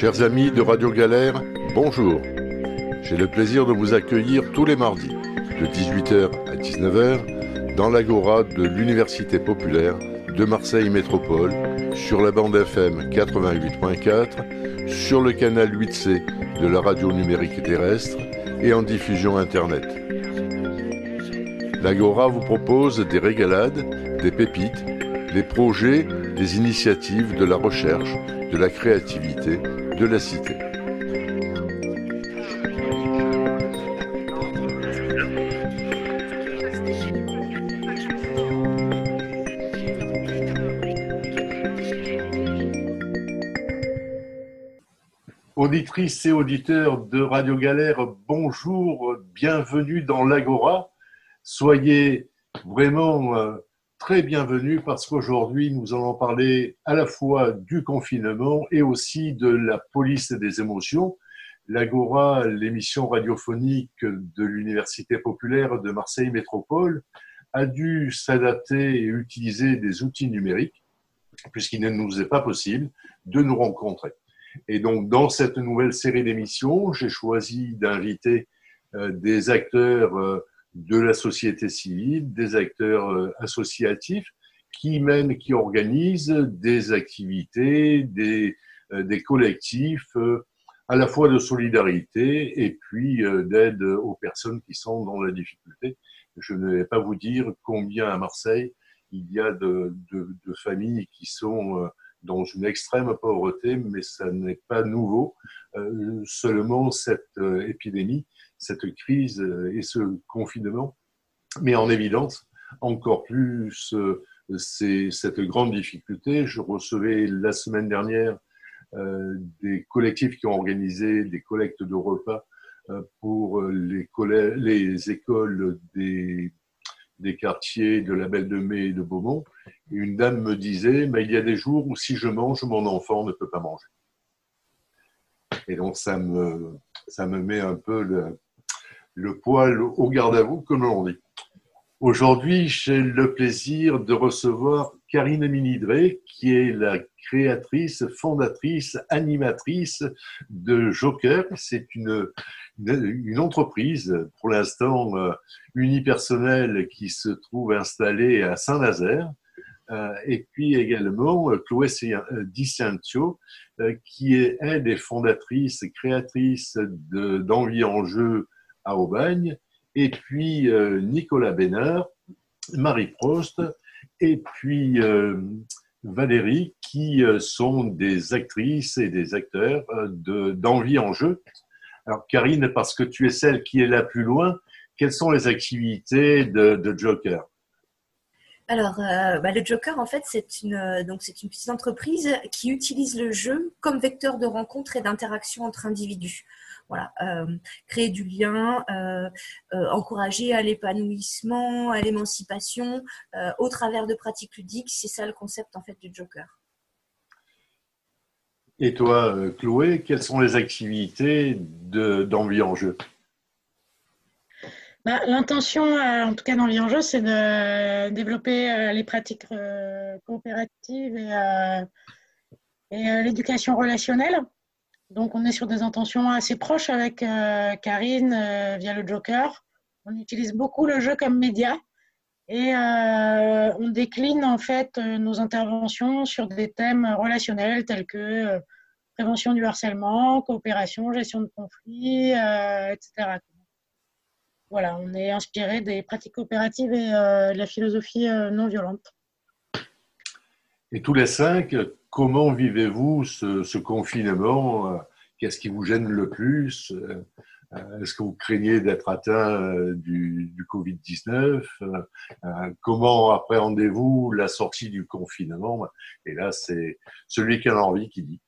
Chers amis de Radio Galère, bonjour. J'ai le plaisir de vous accueillir tous les mardis, de 18h à 19h, dans l'agora de l'Université populaire de Marseille Métropole, sur la bande FM 88.4, sur le canal 8C de la radio numérique terrestre et en diffusion Internet. L'Agora vous propose des régalades, des pépites, des projets, des initiatives, de la recherche, de la créativité, Auditrices et auditeurs de Radio Galère, bonjour, bienvenue dans l'Agora. Soyez vraiment euh, très bienvenue parce qu'aujourd'hui, nous allons parler à la fois du confinement et aussi de la police des émotions. L'Agora, l'émission radiophonique de l'Université populaire de Marseille Métropole, a dû s'adapter et utiliser des outils numériques puisqu'il ne nous est pas possible de nous rencontrer. Et donc, dans cette nouvelle série d'émissions, j'ai choisi d'inviter euh, des acteurs euh, de la société civile, des acteurs euh, associatifs qui mènent, qui organisent des activités, des, euh, des collectifs euh, à la fois de solidarité et puis d'aide aux personnes qui sont dans la difficulté. Je ne vais pas vous dire combien à Marseille il y a de, de, de familles qui sont dans une extrême pauvreté, mais ça n'est pas nouveau. Euh, seulement cette épidémie cette crise euh, et ce confinement met en évidence encore plus euh, cette grande difficulté. Je recevais la semaine dernière euh, des collectifs qui ont organisé des collectes de repas pour les, les écoles des, des, quartiers de la Belle de Mai et de Beaumont. Une dame me disait, mais il y a des jours où si je mange, mon enfant ne peut pas manger. Et donc ça me, ça me met un peu le, le poil au garde à vous, comme on dit. Aujourd'hui, j'ai le plaisir de recevoir Karine Minidré, qui est la créatrice, fondatrice, animatrice de Joker. C'est une, une entreprise, pour l'instant euh, unipersonnelle, qui se trouve installée à Saint-Nazaire. Euh, et puis également Chloé Di euh, qui est elle des fondatrices, créatrices d'Envie en jeu à Aubagne, et puis euh, Nicolas Bénard, Marie Prost, et puis euh, Valérie, qui euh, sont des actrices et des acteurs d'envie en jeu. Alors Karine, parce que tu es celle qui est la plus loin, quelles sont les activités de, Joker? Alors, bah, le Joker, en fait, c'est une, donc c'est une petite entreprise qui utilise le jeu comme vecteur de rencontre et d'interaction entre individus. Voilà, euh, créer du lien, euh, euh, encourager à l'épanouissement, à l'émancipation au travers de pratiques ludiques. C'est ça le concept en fait du Joker. Et toi, Chloé, quelles sont les activités d'envie en jeu? Bah, L'intention, en tout cas d'envie en jeu, c'est de développer les pratiques coopératives et, l'éducation relationnelle. Donc, on est sur des intentions assez proches avec euh, Karine euh, via le Joker. On utilise beaucoup le jeu comme média et euh, on décline en fait nos interventions sur des thèmes relationnels tels que prévention du harcèlement, coopération, gestion de conflits, etc. Voilà, on est inspiré des pratiques coopératives et de la philosophie non violente. Et tous les cinq, comment vivez-vous ce, confinement? Qu'est-ce qui vous gêne le plus? euh, Est-ce que vous craignez d'être atteint euh, du, Covid-19 euh, Comment appréhendez-vous la sortie du confinement? Et là, c'est celui qui a envie qui dit.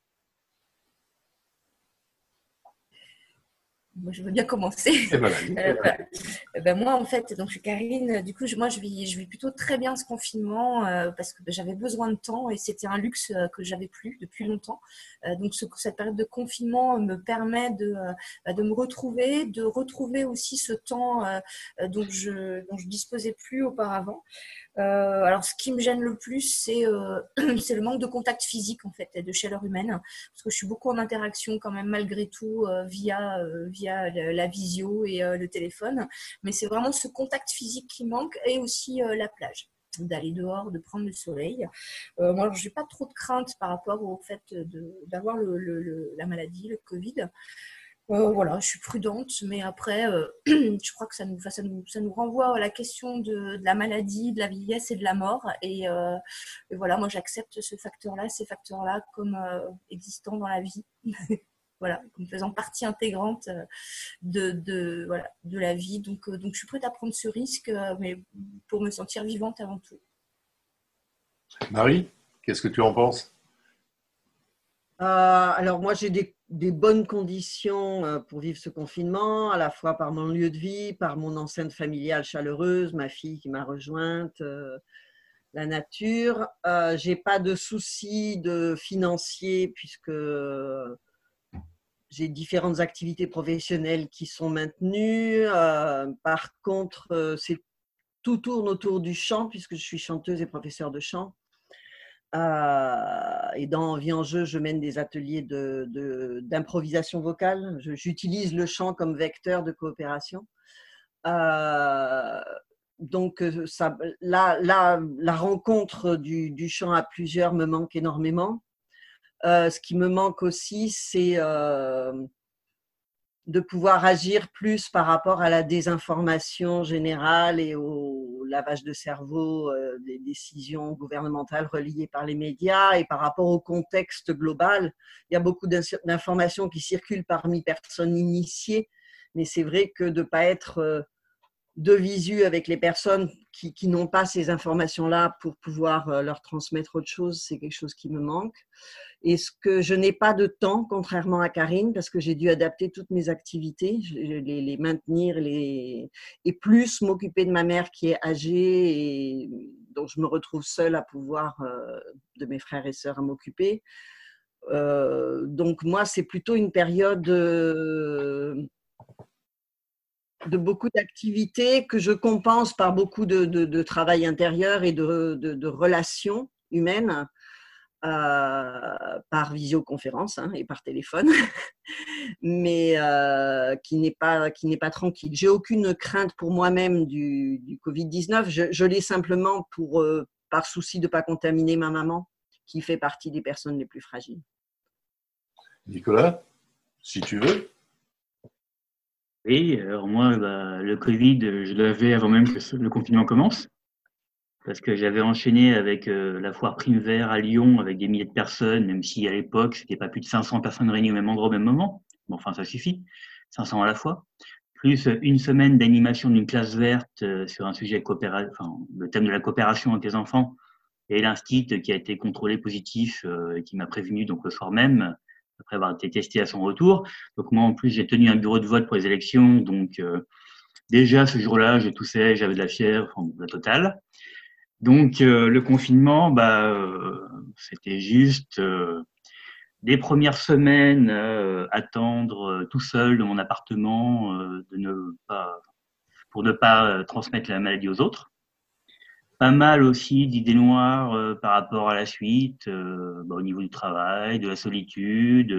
Je veux bien commencer. Euh, eh ben, moi, en fait, donc je suis Karine. Du coup, je, moi, je vis, je vis plutôt très bien ce confinement euh, parce que j'avais besoin de temps et c'était un luxe euh, que j'avais plus depuis longtemps. donc, ce, cette période de confinement me permet de, bah, de me retrouver, de retrouver aussi ce temps dont je dont je disposais plus auparavant. Euh, alors, ce qui me gêne le plus, c'est euh, le manque de contact physique, en fait, et de chaleur humaine. Parce que je suis beaucoup en interaction, quand même, malgré tout, euh, via, euh, via la visio et le téléphone. Mais c'est vraiment ce contact physique qui manque et aussi la plage d'aller dehors, de prendre le soleil. Euh, moi, je n'ai pas trop de crainte par rapport au fait d'avoir le, le, la maladie, le Covid. Euh, voilà, je suis prudente, mais après, euh, je crois que ça nous, ça, nous, ça nous renvoie à la question de, la maladie, de la vieillesse et de la mort. Et, euh, voilà, moi j'accepte ce facteur-là, ces facteurs-là comme existant dans la vie. voilà, comme faisant partie intégrante de, de, voilà, de la vie. Donc, donc je suis prête à prendre ce risque, mais pour me sentir vivante avant tout. Marie, qu'est-ce que tu en penses? Alors moi j'ai des des bonnes conditions euh, pour vivre ce confinement, à la fois par mon lieu de vie, par mon enceinte familiale chaleureuse, ma fille qui m'a rejointe, euh, la nature. Euh, j'ai pas de soucis de financiers puisque j'ai différentes activités professionnelles qui sont maintenues. par contre, c'est tout tourne autour du chant puisque je suis chanteuse et professeure de chant. Euh, et dans Vie en jeu, je mène des ateliers d'improvisation vocale. J'utilise le chant comme vecteur de coopération. Euh, donc, euh, ça, la, rencontre du, du, chant à plusieurs me manque énormément. ce qui me manque aussi, c'est de pouvoir agir plus par rapport à la désinformation générale et au lavage de cerveau euh, des décisions gouvernementales reliées par les médias et par rapport au contexte global. Il y a beaucoup d'informations qui circulent parmi personnes initiées, mais c'est vrai que de ne pas être euh, de visu avec les personnes qui, n'ont pas ces informations-là pour pouvoir euh, leur transmettre autre chose, c'est quelque chose qui me manque. Et ce que je n'ai pas de temps, contrairement à Karine, parce que j'ai dû adapter toutes mes activités, les, les maintenir, les... et plus m'occuper de ma mère qui est âgée et dont je me retrouve seule à pouvoir euh, de mes frères et sœurs à m'occuper. Euh, donc moi, c'est plutôt une période euh, de beaucoup d'activités que je compense par beaucoup de, de, travail intérieur et de, de relations humaines. Euh, par visioconférence hein, et par téléphone, mais euh, qui n'est pas qui n'est pas tranquille. J'ai aucune crainte pour moi-même du, du Covid-19. Je, je l'ai simplement pour euh, par souci de pas contaminer ma maman, qui fait partie des personnes les plus fragiles. Nicolas, si tu veux. Oui, alors moi, bah, le Covid, je l'avais avant même que le confinement commence parce que j'avais enchaîné avec euh, la foire Prime Vert à Lyon avec des milliers de personnes, même si à l'époque, c'était pas plus de 500 personnes réunies au même endroit au même moment. Bon, enfin, ça suffit, 500 à la fois. Plus une semaine d'animation d'une classe verte euh, sur un sujet coopératif, enfin, le thème de la coopération avec les enfants, et l'instit qui a été contrôlé positif, euh, et qui m'a prévenu donc le soir même, après avoir été testé à son retour. Donc moi, en plus, j'ai tenu un bureau de vote pour les élections, donc déjà ce jour-là, je toussais, j'avais de la fièvre, enfin, la totale. Donc euh, le confinement, bah, euh, c'était juste euh, des premières semaines attendre tout seul dans mon appartement de ne pas, pour ne pas transmettre la maladie aux autres. Pas mal aussi d'idées noires par rapport à la suite, bah, au niveau du travail, de la solitude,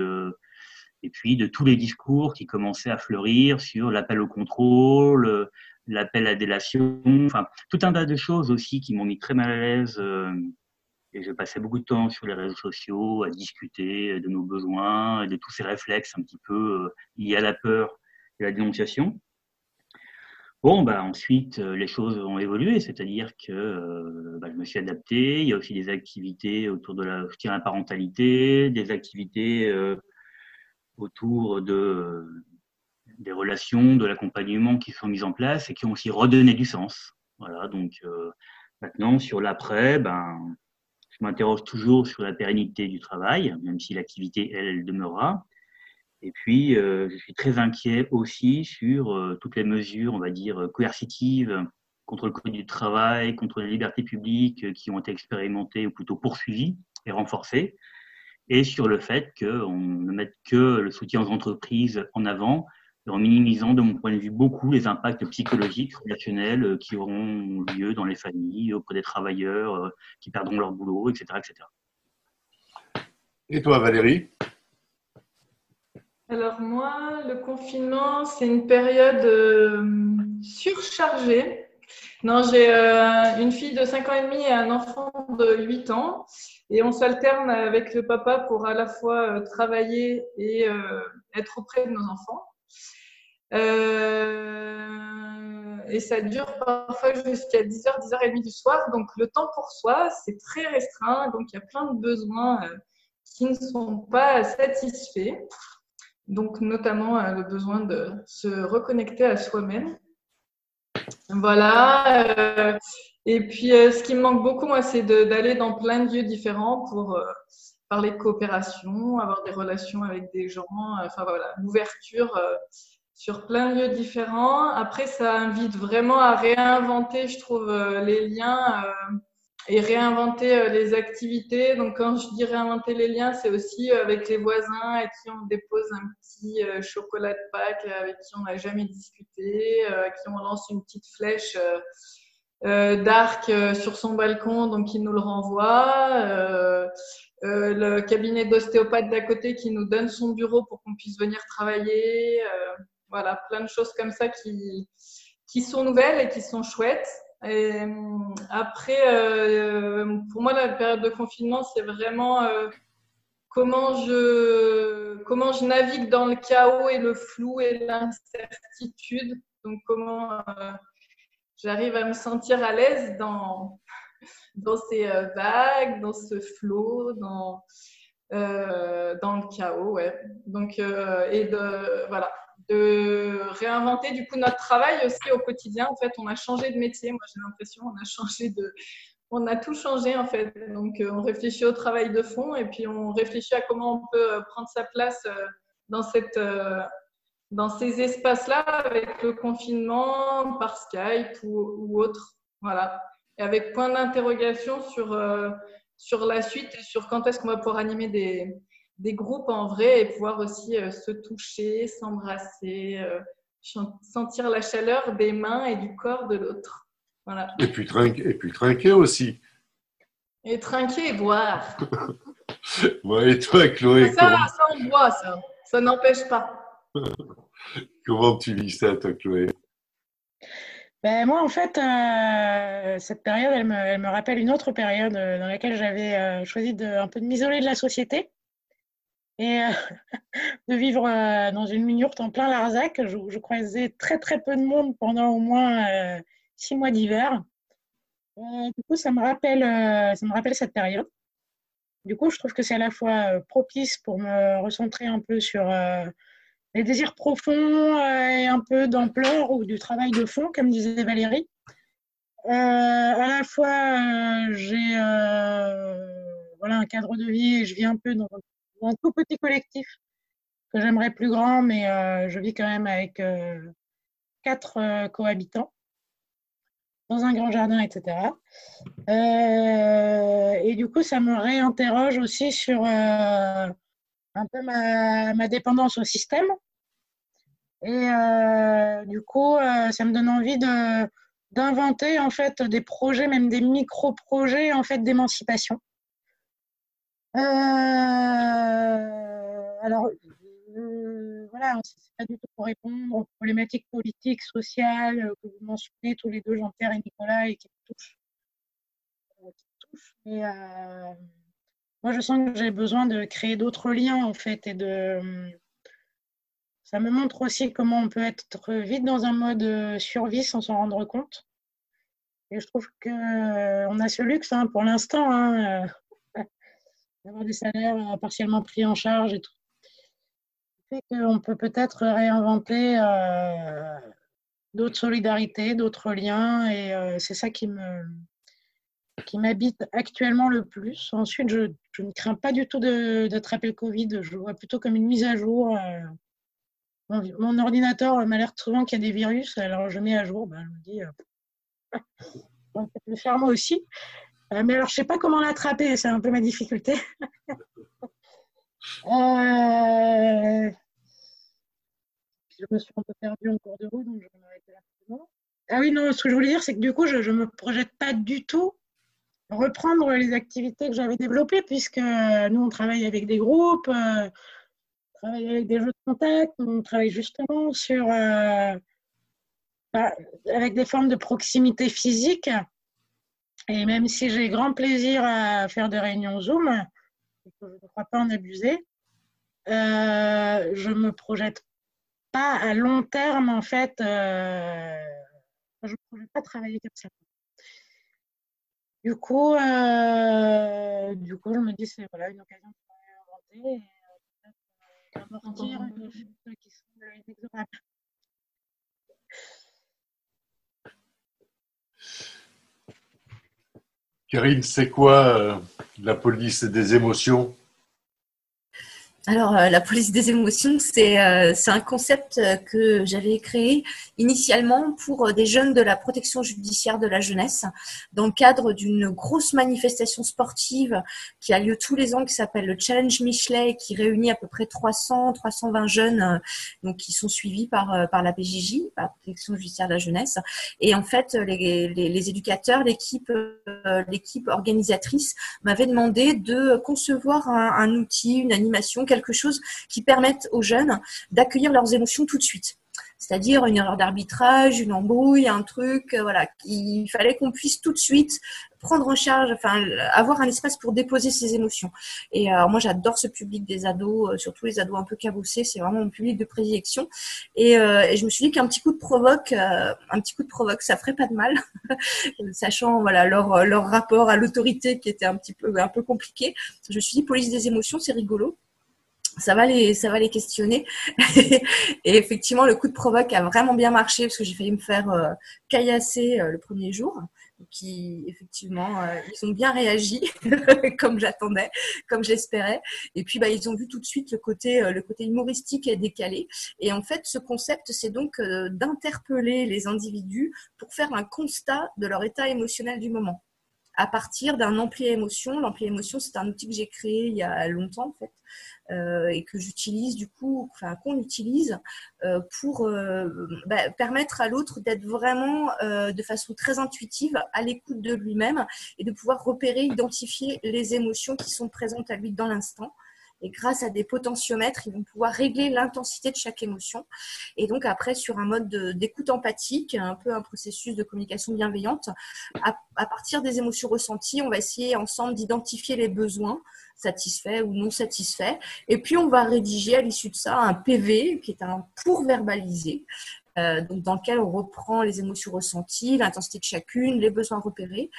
et puis de tous les discours qui commençaient à fleurir sur l'appel au contrôle, l'appel à délation, enfin tout un tas de choses aussi qui m'ont mis très mal à l'aise. Euh, et je passais beaucoup de temps sur les réseaux sociaux à discuter de nos besoins et de tous ces réflexes un petit peu euh, liés à la peur et à la dénonciation. Bon, bah ensuite euh, les choses ont évolué, c'est-à-dire que bah, je me suis adapté. Il y a aussi des activités autour de la, parentalité, des activités autour de des relations, de l'accompagnement qui sont mises en place et qui ont aussi redonné du sens. Voilà, donc euh, maintenant sur l'après, ben, je m'interroge toujours sur la pérennité du travail, même si l'activité, elle, elle demeurera. Et puis, je suis très inquiet aussi sur toutes les mesures, on va dire, coercitives contre le code du travail, contre les libertés publiques qui ont été expérimentées ou plutôt poursuivies et renforcées, et sur le fait qu'on ne mette que le soutien aux entreprises en avant, en minimisant, de mon point de vue, beaucoup les impacts psychologiques, relationnels euh, qui auront lieu dans les familles, auprès des travailleurs euh, qui perdront leur boulot, etc. etc. Et toi, Valérie? Alors moi, le confinement, c'est une période euh, surchargée. Non, j'ai une fille de 5 ans et demi et un enfant de 8 ans. Et on s'alterne avec le papa pour à la fois travailler et être auprès de nos enfants. Euh, et ça dure parfois jusqu'à 10h, 10h30 du soir. Donc le temps pour soi, c'est très restreint. Donc il y a plein de besoins euh, qui ne sont pas satisfaits. Donc notamment euh, le besoin de se reconnecter à soi-même. Voilà. Et puis ce qui me manque beaucoup, moi, c'est d'aller dans plein de lieux différents pour parler de coopération, avoir des relations avec des gens. Enfin voilà, l'ouverture sur plein de lieux différents. Après, ça invite vraiment à réinventer, je trouve, euh, les liens euh, et réinventer euh, les activités. Donc, quand je dis réinventer les liens, c'est aussi avec les voisins avec qui on dépose un petit chocolat de Pâques, avec qui on n'a jamais discuté, avec qui on lance une petite flèche. d'arc sur son balcon, donc il nous le renvoie. le cabinet d'ostéopathe d'à côté qui nous donne son bureau pour qu'on puisse venir travailler. Voilà, plein de choses comme ça qui, qui sont nouvelles et qui sont chouettes. Euh, après, euh, pour moi, la période de confinement, c'est vraiment euh, comment, je, comment je navigue dans le chaos et le flou et l'incertitude. Donc, comment j'arrive à me sentir à l'aise dans, dans ces vagues, dans ce flot, dans, dans le chaos. Ouais. Donc, et de, voilà, de réinventer du coup notre travail aussi au quotidien. En fait, on a changé de métier. Moi, j'ai l'impression on a changé de, on a tout changé en fait. Donc, euh, on réfléchit au travail de fond et puis on réfléchit à comment on peut euh, prendre sa place euh, dans cette, dans ces espaces-là avec le confinement par Skype ou, autre. Voilà. Et avec point d'interrogation sur sur la suite et sur quand est-ce qu'on va pouvoir animer des des groupes en vrai et pouvoir aussi euh, se toucher, s'embrasser, euh, sentir la chaleur des mains et du corps de l'autre. Voilà. Et puis, trinquer, et puis trinquer aussi. Et trinquer et boire. et toi, Chloé Ça, ça on boit, ça. Ça n'empêche pas. comment tu vis ça, toi, Chloé? Ben, moi, en fait, euh, cette période, elle me, elle me, rappelle une autre période dans laquelle j'avais choisi de, un peu de m'isoler de la société et euh, de vivre euh, dans une mini-yourte en plein Larzac. Je, je, croisais très très peu de monde pendant au moins euh, six mois d'hiver. du coup, ça me, rappelle, ça me rappelle cette période. Du coup, je trouve que c'est à la fois propice pour me recentrer un peu sur les désirs profonds et un peu d'ampleur ou du travail de fond, comme disait Valérie. à la fois, j'ai voilà, un cadre de vie et je vis un peu dans un tout petit collectif que j'aimerais plus grand, mais euh, je vis quand même avec euh, quatre euh, cohabitants dans un grand jardin, etc. et du coup, ça me réinterroge aussi sur un peu ma, dépendance au système. Et du coup, ça me donne envie de d'inventer en fait des projets, même des micro-projets en fait d'émancipation. Euh, alors, euh, voilà, c'est pas du tout pour répondre aux problématiques politiques, sociales euh, que vous mentionnez tous les deux, Jean-Pierre et Nicolas, et qui me touchent. Moi, je sens que j'ai besoin de créer d'autres liens, en fait, et de. Ça me montre aussi comment on peut être vite dans un mode survie sans s'en rendre compte. Et je trouve qu'on a ce luxe hein, pour l'instant. Hein, d'avoir des salaires euh, partiellement pris en charge et tout. Fait peut peut-être réinventer euh, d'autres solidarités, d'autres liens, et euh, c'est ça qui me qui m'habite actuellement le plus. Ensuite, je je ne crains pas du tout d'attraper le Covid. Je le vois plutôt comme une mise à jour. Mon, ordinateur m'alerte souvent qu'il y a des virus, alors je mets à jour. Ben, je me dis, on peut le faire moi aussi. Mais alors, je ne sais pas comment l'attraper, c'est un peu ma difficulté. euh, je me suis un peu perdue en cours de route, donc je vais m'arrêter là. Ah oui, non, ce que je voulais dire, c'est que du coup, je ne me projette pas du tout reprendre les activités que j'avais développées, puisque nous, on travaille avec des groupes, euh, on travaille avec des jeux de contact, on travaille justement sur, euh, bah, avec des formes de proximité physique. Et même si j'ai grand plaisir à faire des réunions Zoom, je ne crois pas en abuser, euh, je ne me projette pas à long terme, en fait, euh, je ne pourrais pas travailler comme ça. Du coup, euh, du coup, je me dis, c'est voilà, une occasion de réinventer et d'amortir une qui semble inexorable. Karine, c'est quoi la police des émotions? Alors, euh, la police des émotions, c'est euh, un concept euh, que j'avais créé initialement pour des jeunes de la protection judiciaire de la jeunesse, dans le cadre d'une grosse manifestation sportive qui a lieu tous les ans, qui s'appelle le Challenge Michelet, qui réunit à peu près 300, 320 jeunes, donc qui sont suivis par par la PJJ, la protection judiciaire de la jeunesse. Et en fait, les, éducateurs, l'équipe organisatrice m'avait demandé de concevoir un outil, une animation quelque chose qui permette aux jeunes d'accueillir leurs émotions tout de suite. C'est-à-dire une erreur d'arbitrage, une embrouille, un truc, euh, voilà. Il fallait qu'on puisse tout de suite prendre en charge, enfin, avoir un espace pour déposer ses émotions. Et euh, moi, j'adore ce public des ados, euh, surtout les ados un peu cabossés. C'est vraiment mon public de prédilection. Et, je me suis dit qu'un petit coup de provoque, un petit coup de provoque, ça ferait pas de mal, sachant voilà leur leur rapport à l'autorité qui était un petit peu un peu compliqué. Je me suis dit police des émotions, c'est rigolo ça va les ça va les questionner. Et effectivement le coup de provoque a vraiment bien marché parce que j'ai failli me faire euh, caillasser euh, le premier jour. Qui effectivement euh, ils ont bien réagi comme j'attendais comme j'espérais. Et puis bah ils ont vu tout de suite le côté le côté humoristique et décalé. Et en fait ce concept c'est donc d'interpeller les individus pour faire un constat de leur état émotionnel du moment à partir d'un ampli émotion. L'ampli émotion, c'est un outil que j'ai créé il y a longtemps en fait, euh, et que j'utilise du coup, enfin qu'on utilise euh, pour euh, bah, permettre à l'autre d'être vraiment de façon très intuitive à l'écoute de lui-même et de pouvoir repérer, identifier les émotions qui sont présentes à lui dans l'instant. Et grâce à des potentiomètres, ils vont pouvoir régler l'intensité de chaque émotion. Et donc après, sur un mode d'écoute empathique, un peu un processus de communication bienveillante, à, partir des émotions ressenties, on va essayer ensemble d'identifier les besoins satisfaits ou non satisfaits. Et puis, on va rédiger à l'issue de ça un PV qui est un pour verbaliser euh, donc dans lequel on reprend les émotions ressenties, l'intensité de chacune, les besoins repérés,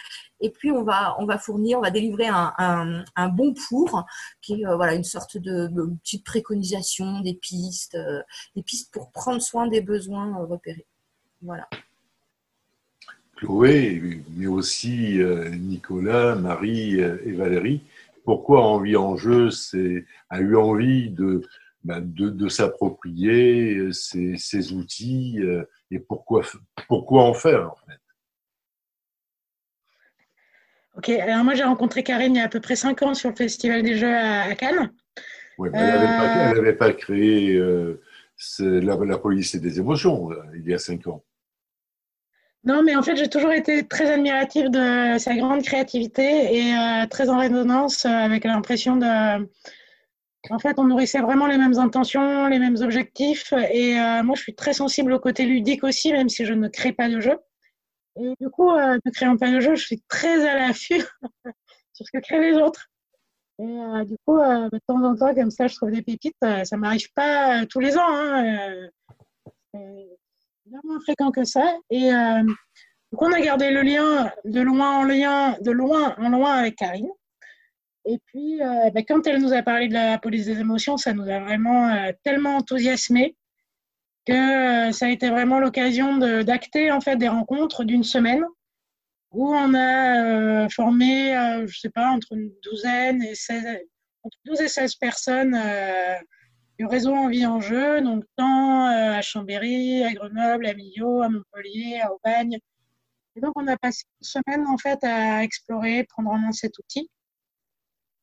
et puis on va fournir, on va délivrer un, bon pour, qui est euh, voilà une sorte de, petite préconisation, des pistes, euh, des pistes pour prendre soin des besoins repérés. Voilà. Chloé, mais aussi Nicolas, Marie et Valérie, pourquoi Envie en jeu a eu envie de bah, de, s'approprier euh, ces, outils euh, et pourquoi, pourquoi en faire en fait. Ok, alors moi j'ai rencontré Karine il y a à peu près 5 ans sur le Festival des Jeux à, Cannes. Oui, mais elle n'avait pas, créé euh, la, police et des émotions il y a 5 ans. Non, mais en fait, j'ai toujours été très admirative de sa grande créativité et très en résonance avec l'impression de, en fait, on nourrissait vraiment les mêmes intentions, les mêmes objectifs. Et euh, moi, je suis très sensible au côté ludique aussi, même si je ne crée pas de jeu. Et du coup, euh, ne créant pas de jeu, je suis très à l'affût sur ce que créent les autres. Et euh, du coup, de temps en temps, comme ça, je trouve des pépites. ça m'arrive pas tous les ans. Hein, c'est bien moins fréquent que ça. Et donc, on a gardé le lien de loin en lien, de loin en loin avec Karine. Et puis, euh, ben, quand elle nous a parlé de la police des émotions, ça nous a vraiment euh, tellement enthousiasmé que euh, ça a été vraiment l'occasion d'acter en fait des rencontres d'une semaine où on a formé, je ne sais pas, entre une douzaine et 16, entre 12 et 16 personnes du réseau Envie en jeu, donc tant à Chambéry, à Grenoble, à Millau, à Montpellier, à Aubagne. Et donc, on a passé une semaine en fait à explorer, prendre en main cet outil.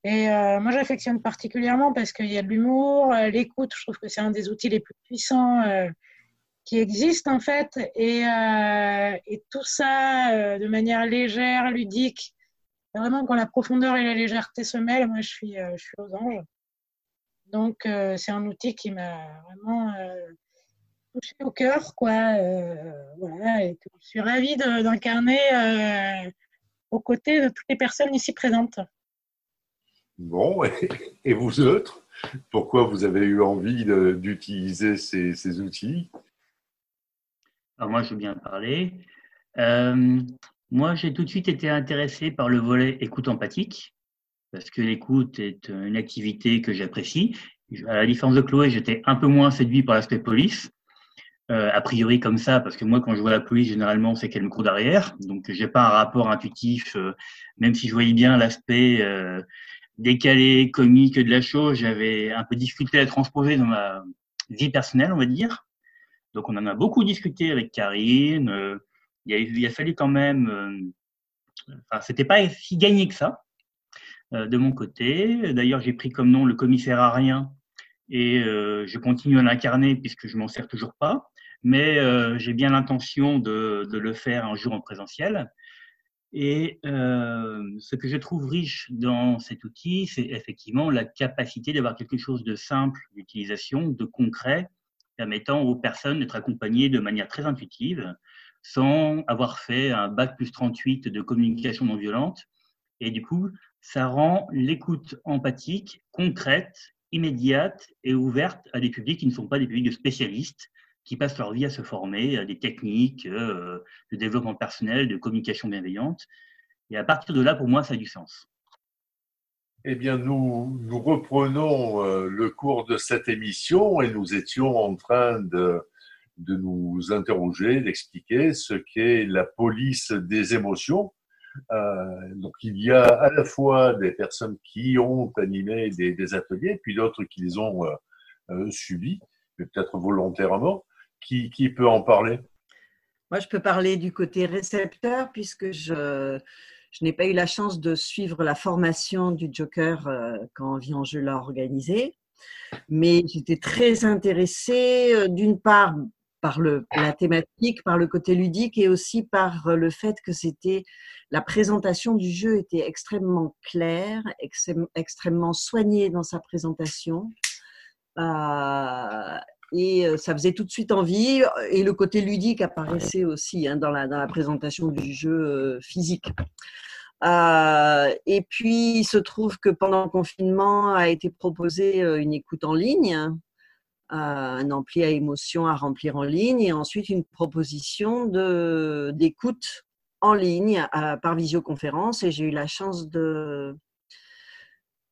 Et euh, moi, j'affectionne particulièrement parce qu'il y a de l'humour, euh, l'écoute. Je trouve que c'est un des outils les plus puissants euh, qui existent en fait. Et, et tout ça de manière légère, ludique. Vraiment, quand la profondeur et la légèreté se mêlent, moi, je suis, je suis aux anges. Donc, c'est un outil qui m'a vraiment touché au cœur, quoi. voilà, et que je suis ravie d'incarner aux côtés de toutes les personnes ici présentes. Bon, et vous autres, pourquoi vous avez eu envie d'utiliser ces, outils? Alors moi, je veux bien parler. Euh, moi, j'ai tout de suite été intéressé par le volet écoute empathique, parce que l'écoute est une activité que j'apprécie. À la différence de Chloé, j'étais un peu moins séduit par l'aspect police. Euh, a priori comme ça, parce que moi, quand je vois la police, généralement, c'est qu'elle me court derrière. Donc, j'ai pas un rapport intuitif, euh, même si je voyais bien l'aspect décalé, comique de la chose, j'avais un peu difficulté à transposer dans ma vie personnelle, on va dire. Donc on en a beaucoup discuté avec Karine. Euh, il, a, a, fallu quand même. Euh, enfin, c'était pas si gagné que ça euh, de mon côté. D'ailleurs, j'ai pris comme nom le commissaire à rien et je continue à l'incarner puisque je m'en sers toujours pas. Mais j'ai bien l'intention de, de, le faire un jour en présentiel. Et euh, ce que je trouve riche dans cet outil, c'est effectivement la capacité d'avoir quelque chose de simple d'utilisation, de concret, permettant aux personnes d'être accompagnées de manière très intuitive, sans avoir fait un bac plus 38 de communication non violente. Et du coup, ça rend l'écoute empathique concrète, immédiate et ouverte à des publics qui ne sont pas des publics de spécialistes, qui passent leur vie à se former à des techniques euh, de développement personnel, de communication bienveillante. Et à partir de là, pour moi, ça a du sens. Eh bien, nous, reprenons euh, le cours de cette émission et nous étions en train de, nous interroger, d'expliquer ce qu'est la police des émotions. Euh, donc, il y a à la fois des personnes qui ont animé des, ateliers, puis d'autres qui les ont subis, peut-être volontairement. Qui, peut en parler? Moi, je peux parler du côté récepteur puisque je, n'ai pas eu la chance de suivre la formation du Joker euh, quand je l'a organisé. Mais j'étais très intéressée, euh, d'une part, par le, la thématique, par le côté ludique et aussi par le fait que c'était la présentation du jeu était extrêmement claire, extrêmement soignée dans sa présentation. Euh, et euh, ça faisait tout de suite envie. Et le côté ludique apparaissait aussi hein, dans, la, dans la présentation du jeu euh, physique. Euh, et puis, il se trouve que pendant le confinement a été proposé une écoute en ligne, un ampli à émotion à remplir en ligne, et ensuite une proposition d'écoute en ligne par visioconférence. Et j'ai eu la chance de,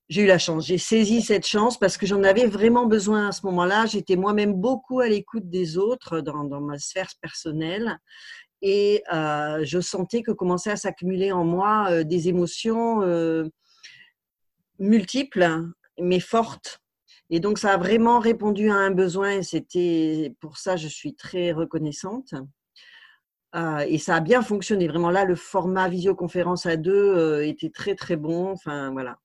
j'ai eu la chance, j'ai saisi cette chance parce que j'en avais vraiment besoin à ce moment-là. J'étais moi-même beaucoup à l'écoute des autres dans, ma sphère personnelle et euh, je sentais que commençaient à s'accumuler en moi euh, des émotions euh, multiples mais fortes. Et donc ça a vraiment répondu à un besoin et c'était pour ça je suis très reconnaissante. et ça a bien fonctionné. Vraiment là, le format visioconférence à deux était très très bon. Enfin voilà.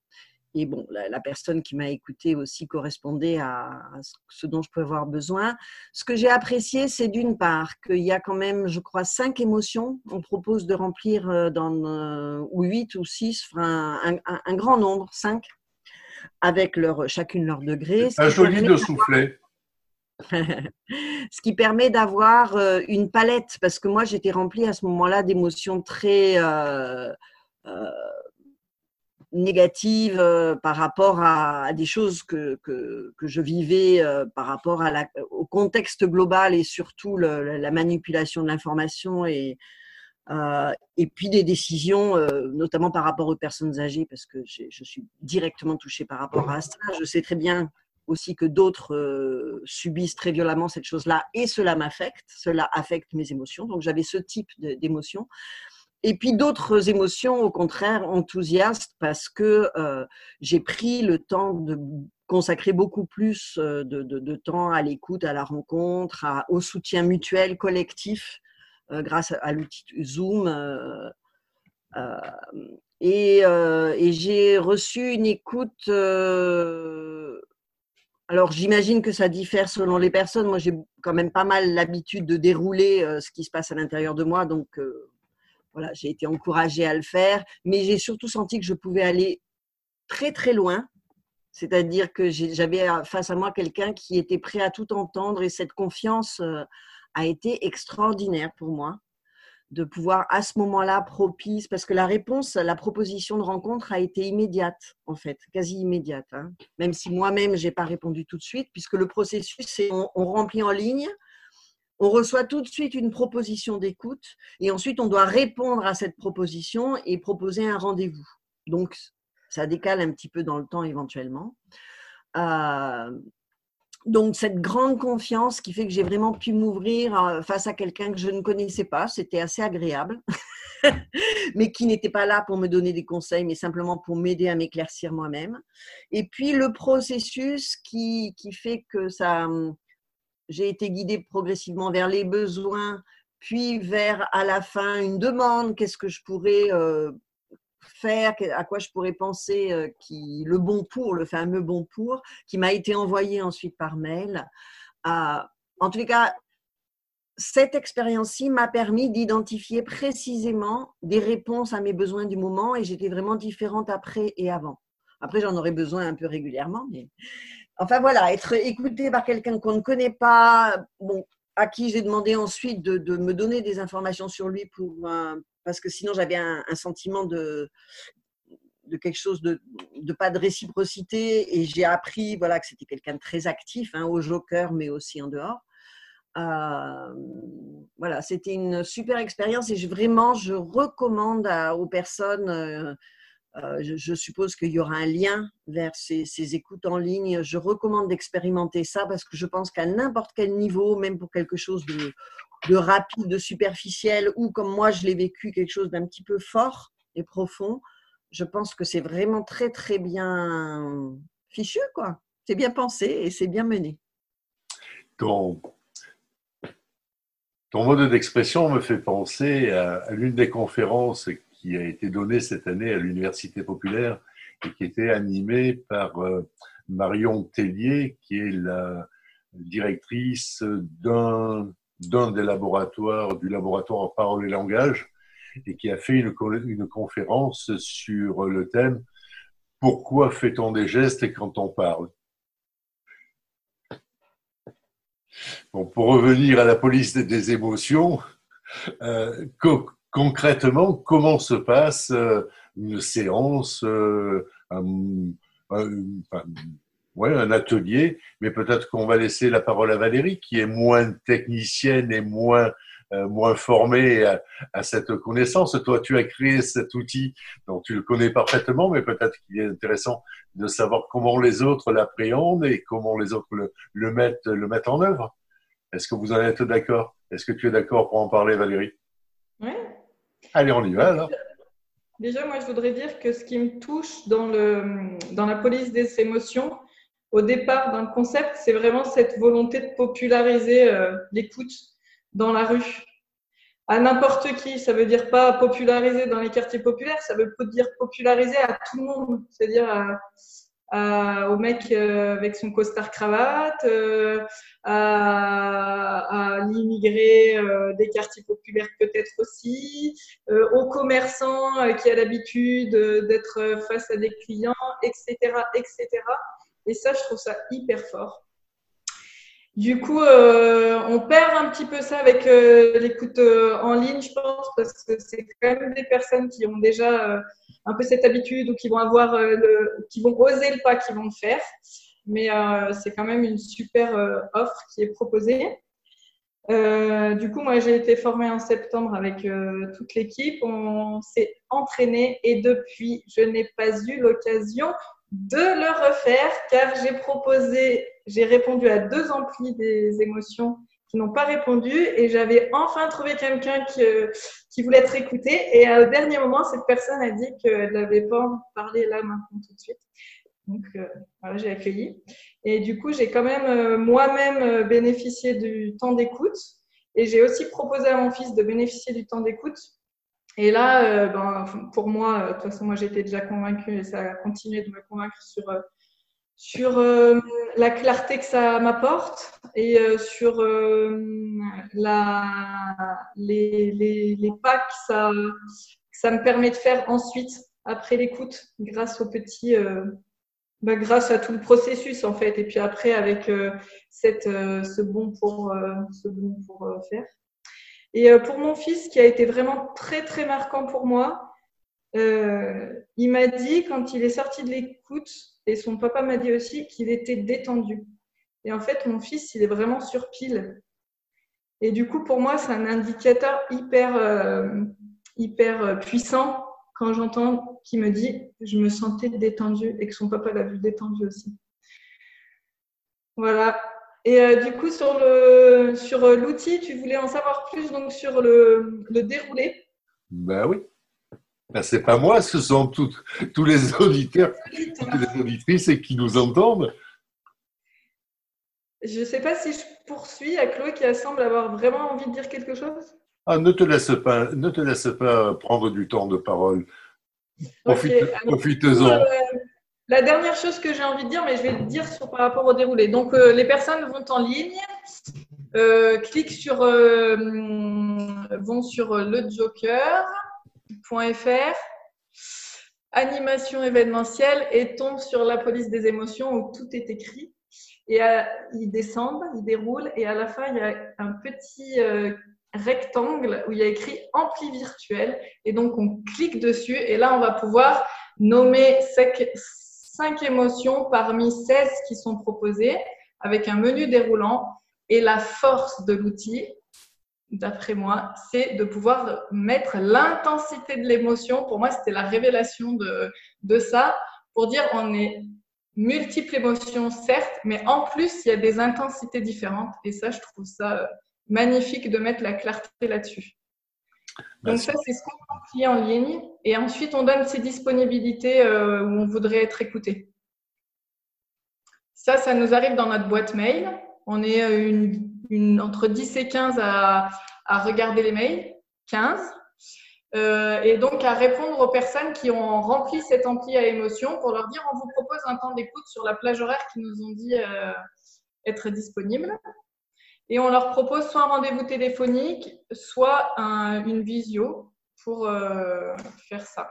Et bon, la, personne qui m'a écouté aussi correspondait à, ce dont je peux avoir besoin. Ce que j'ai apprécié, c'est d'une part qu'il y a quand même, je crois, cinq émotions. On propose de remplir euh, dans, euh, ou huit ou six, enfin, un, grand nombre, cinq, avec leur, chacune leur degré. Un joli de souffler. ce qui permet d'avoir euh, une palette, parce que moi j'étais remplie à ce moment-là d'émotions très négative euh, par rapport à, des choses que, que, que je vivais euh, par rapport à la, au contexte global et surtout la manipulation de l'information et, euh, et puis des décisions, notamment par rapport aux personnes âgées, parce que je suis directement touchée par rapport à ça. Je sais très bien aussi que d'autres subissent très violemment cette chose-là et cela m'affecte, cela affecte mes émotions. Donc j'avais ce type d'émotions. Et puis d'autres émotions, au contraire, enthousiastes, parce que euh, j'ai pris le temps de consacrer beaucoup plus de, de, temps à l'écoute, à la rencontre, au soutien mutuel, collectif, grâce à l'outil Zoom. et, et j'ai reçu une écoute alors j'imagine que ça diffère selon les personnes. Moi, j'ai quand même pas mal l'habitude de dérouler euh, ce qui se passe à l'intérieur de moi, donc euh, voilà, j'ai été encouragée à le faire. Mais j'ai surtout senti que je pouvais aller très très loin. C'est-à-dire que j'avais face à moi quelqu'un qui était prêt à tout entendre et cette confiance euh, a été extraordinaire pour moi de pouvoir à ce moment-là propice, parce que la réponse, la proposition de rencontre a été immédiate, en fait, quasi immédiate. Hein. Même si moi-même, je n'ai pas répondu tout de suite, puisque le processus, c'est on, on remplit en ligne, on reçoit tout de suite une proposition d'écoute, et ensuite on doit répondre à cette proposition et proposer un rendez-vous. Donc, ça décale un petit peu dans le temps éventuellement. Euh, donc cette grande confiance qui fait que j'ai vraiment pu m'ouvrir euh, face à quelqu'un que je ne connaissais pas, c'était assez agréable, mais qui n'était pas là pour me donner des conseils, mais simplement pour m'aider à m'éclaircir moi-même. Et puis le processus qui, fait que ça, hum, j'ai été guidée progressivement vers les besoins, puis vers à la fin une demande, qu'est-ce que je pourrais euh, faire, à quoi je pourrais penser, euh, qui, le bon pour, le fameux bon pour, qui m'a été envoyé ensuite par mail. en tous les cas, cette expérience-ci m'a permis d'identifier précisément des réponses à mes besoins du moment et j'étais vraiment différente après et avant. Après, j'en aurais besoin un peu régulièrement, mais enfin voilà, être écouté par quelqu'un qu'on ne connaît pas, bon, à qui j'ai demandé ensuite de, me donner des informations sur lui pour, parce que sinon j'avais un, sentiment de, de quelque chose de, de, pas de réciprocité et j'ai appris voilà que c'était quelqu'un de très actif hein, au joker mais aussi en dehors. Euh, voilà c'était une super expérience et je, vraiment je recommande aux personnes euh, euh, je, suppose qu'il y aura un lien vers ces, écoutes en ligne. Je recommande d'expérimenter ça parce que je pense qu'à n'importe quel niveau, même pour quelque chose de de rapide, de superficiel, ou comme moi je l'ai vécu, quelque chose d'un petit peu fort et profond, je pense que c'est vraiment très très bien fichu, quoi. C'est bien pensé et c'est bien mené. Ton, ton mode d'expression me fait penser à, l'une des conférences qui a été donnée cette année à l'Université populaire et qui était animée par euh, Marion Tellier, qui est la directrice d'un des laboratoires, du laboratoire Parole et Langage, et qui a fait une, une conférence sur le thème Pourquoi fait-on des gestes quand on parle? Bon, Pour revenir à la police des émotions, euh, concrètement, comment se passe euh, une séance, euh, un atelier, mais peut-être qu'on va laisser la parole à Valérie, qui est moins technicienne et moins euh, moins formée à, cette connaissance. Toi, tu as créé cet outil, donc tu le connais parfaitement, mais peut-être qu'il est intéressant de savoir comment les autres l'appréhendent et comment les autres le, mettent, le mettent en œuvre. Est-ce que vous en êtes d'accord? Est-ce que tu es d'accord pour en parler, Valérie? Allez, on y va alors. Déjà, moi, je voudrais dire que ce qui me touche dans, le, dans la police des émotions, au départ d'un concept, c'est vraiment cette volonté de populariser euh, l'écoute dans la rue. À n'importe qui, ça veut dire pas populariser dans les quartiers populaires, ça veut dire populariser à tout le monde, c'est-à-dire au mec euh, avec son costard cravate, euh, à, à l'immigré des quartiers populaires peut-être aussi, au commerçant qui a l'habitude d'être face à des clients, etc., etc. Et ça, je trouve ça hyper fort. Du coup, euh, on perd un petit peu ça avec euh, l'écoute euh, en ligne, je pense, parce que c'est quand même des personnes qui ont déjà un peu cette habitude ou qui vont avoir qui vont oser le pas, qui vont le faire. Mais c'est quand même une super offre qui est proposée. du coup, moi, j'ai été formée en septembre avec toute l'équipe. On s'est entraîné et depuis, je n'ai pas eu l'occasion de le refaire car j'ai proposé, j'ai répondu à deux amplis des émotions qui n'ont pas répondu et j'avais enfin trouvé quelqu'un qui, euh, voulait être écouté. Et au dernier moment, cette personne a dit qu'elle n'avait pas envie de parler là maintenant tout de suite. Donc euh, voilà, j'ai accueilli. Et du coup, j'ai quand même euh, moi-même bénéficié du temps d'écoute. Et j'ai aussi proposé à mon fils de bénéficier du temps d'écoute. Et là, ben, pour moi, de toute façon, moi j'étais déjà convaincue et ça a continué de me convaincre sur sur euh, la clarté que ça m'apporte et euh, sur euh, la, les, les, les, pas que ça, ça me permet de faire ensuite, après l'écoute, grâce au petit, bah, grâce à tout le processus en fait, et puis après avec cette, ce bon pour, ce bon pour faire. Et pour mon fils, qui a été vraiment très très marquant pour moi, il m'a dit quand il est sorti de l'écoute, et son papa m'a dit aussi qu'il était détendu. Et en fait, mon fils, il est vraiment sur pile. Et du coup, pour moi, c'est un indicateur hyper, euh, hyper euh, puissant quand j'entends qu'il me dit je me sentais détendu et que son papa l'a vu détendu aussi. Voilà. Et euh, du coup, sur le sur l'outil, tu voulais en savoir plus donc sur le, le déroulé? Ben oui. Ben, c'est pas moi, ce sont tous les auditeurs, toutes les auditrices qui nous entendent. Je ne sais pas si je poursuis à Chloé qui semble avoir vraiment envie de dire quelque chose. Ah, ne te laisse pas, ne te laisse pas prendre du temps de parole. Profite, en euh, la dernière chose que j'ai envie de dire, mais je vais le dire sur, par rapport au déroulé. Donc, euh, les personnes vont en ligne, euh, cliquent sur, vont sur le Joker .fr, animation événementielle et tombe sur la police des émotions où tout est écrit. Et euh, ils descendent, ils déroulent et à la fin, il y a un petit euh, rectangle où il y a écrit ampli virtuel. Et donc, on clique dessus et là, on va pouvoir nommer cinq émotions parmi 16 qui sont proposées avec un menu déroulant. Et la force de l'outil, d'après moi, c'est de pouvoir mettre l'intensité de l'émotion. Pour moi, c'était la révélation de, de ça, pour dire on est multiples émotions, certes, mais en plus, il y a des intensités différentes. Et ça, je trouve ça euh, magnifique de mettre la clarté là-dessus. Donc ça, c'est ce qu'on fait en ligne. Et ensuite, on donne ses disponibilités euh, où on voudrait être écouté. Ça, ça nous arrive dans notre boîte mail. On est euh, entre 10 et 15 à, regarder les mails, 15. Euh, et donc à répondre aux personnes qui ont rempli cet ampli à émotion pour leur dire on vous propose un temps d'écoute sur la plage horaire qui nous ont dit euh, être disponible. Et on leur propose soit un rendez-vous téléphonique, soit une visio pour faire ça.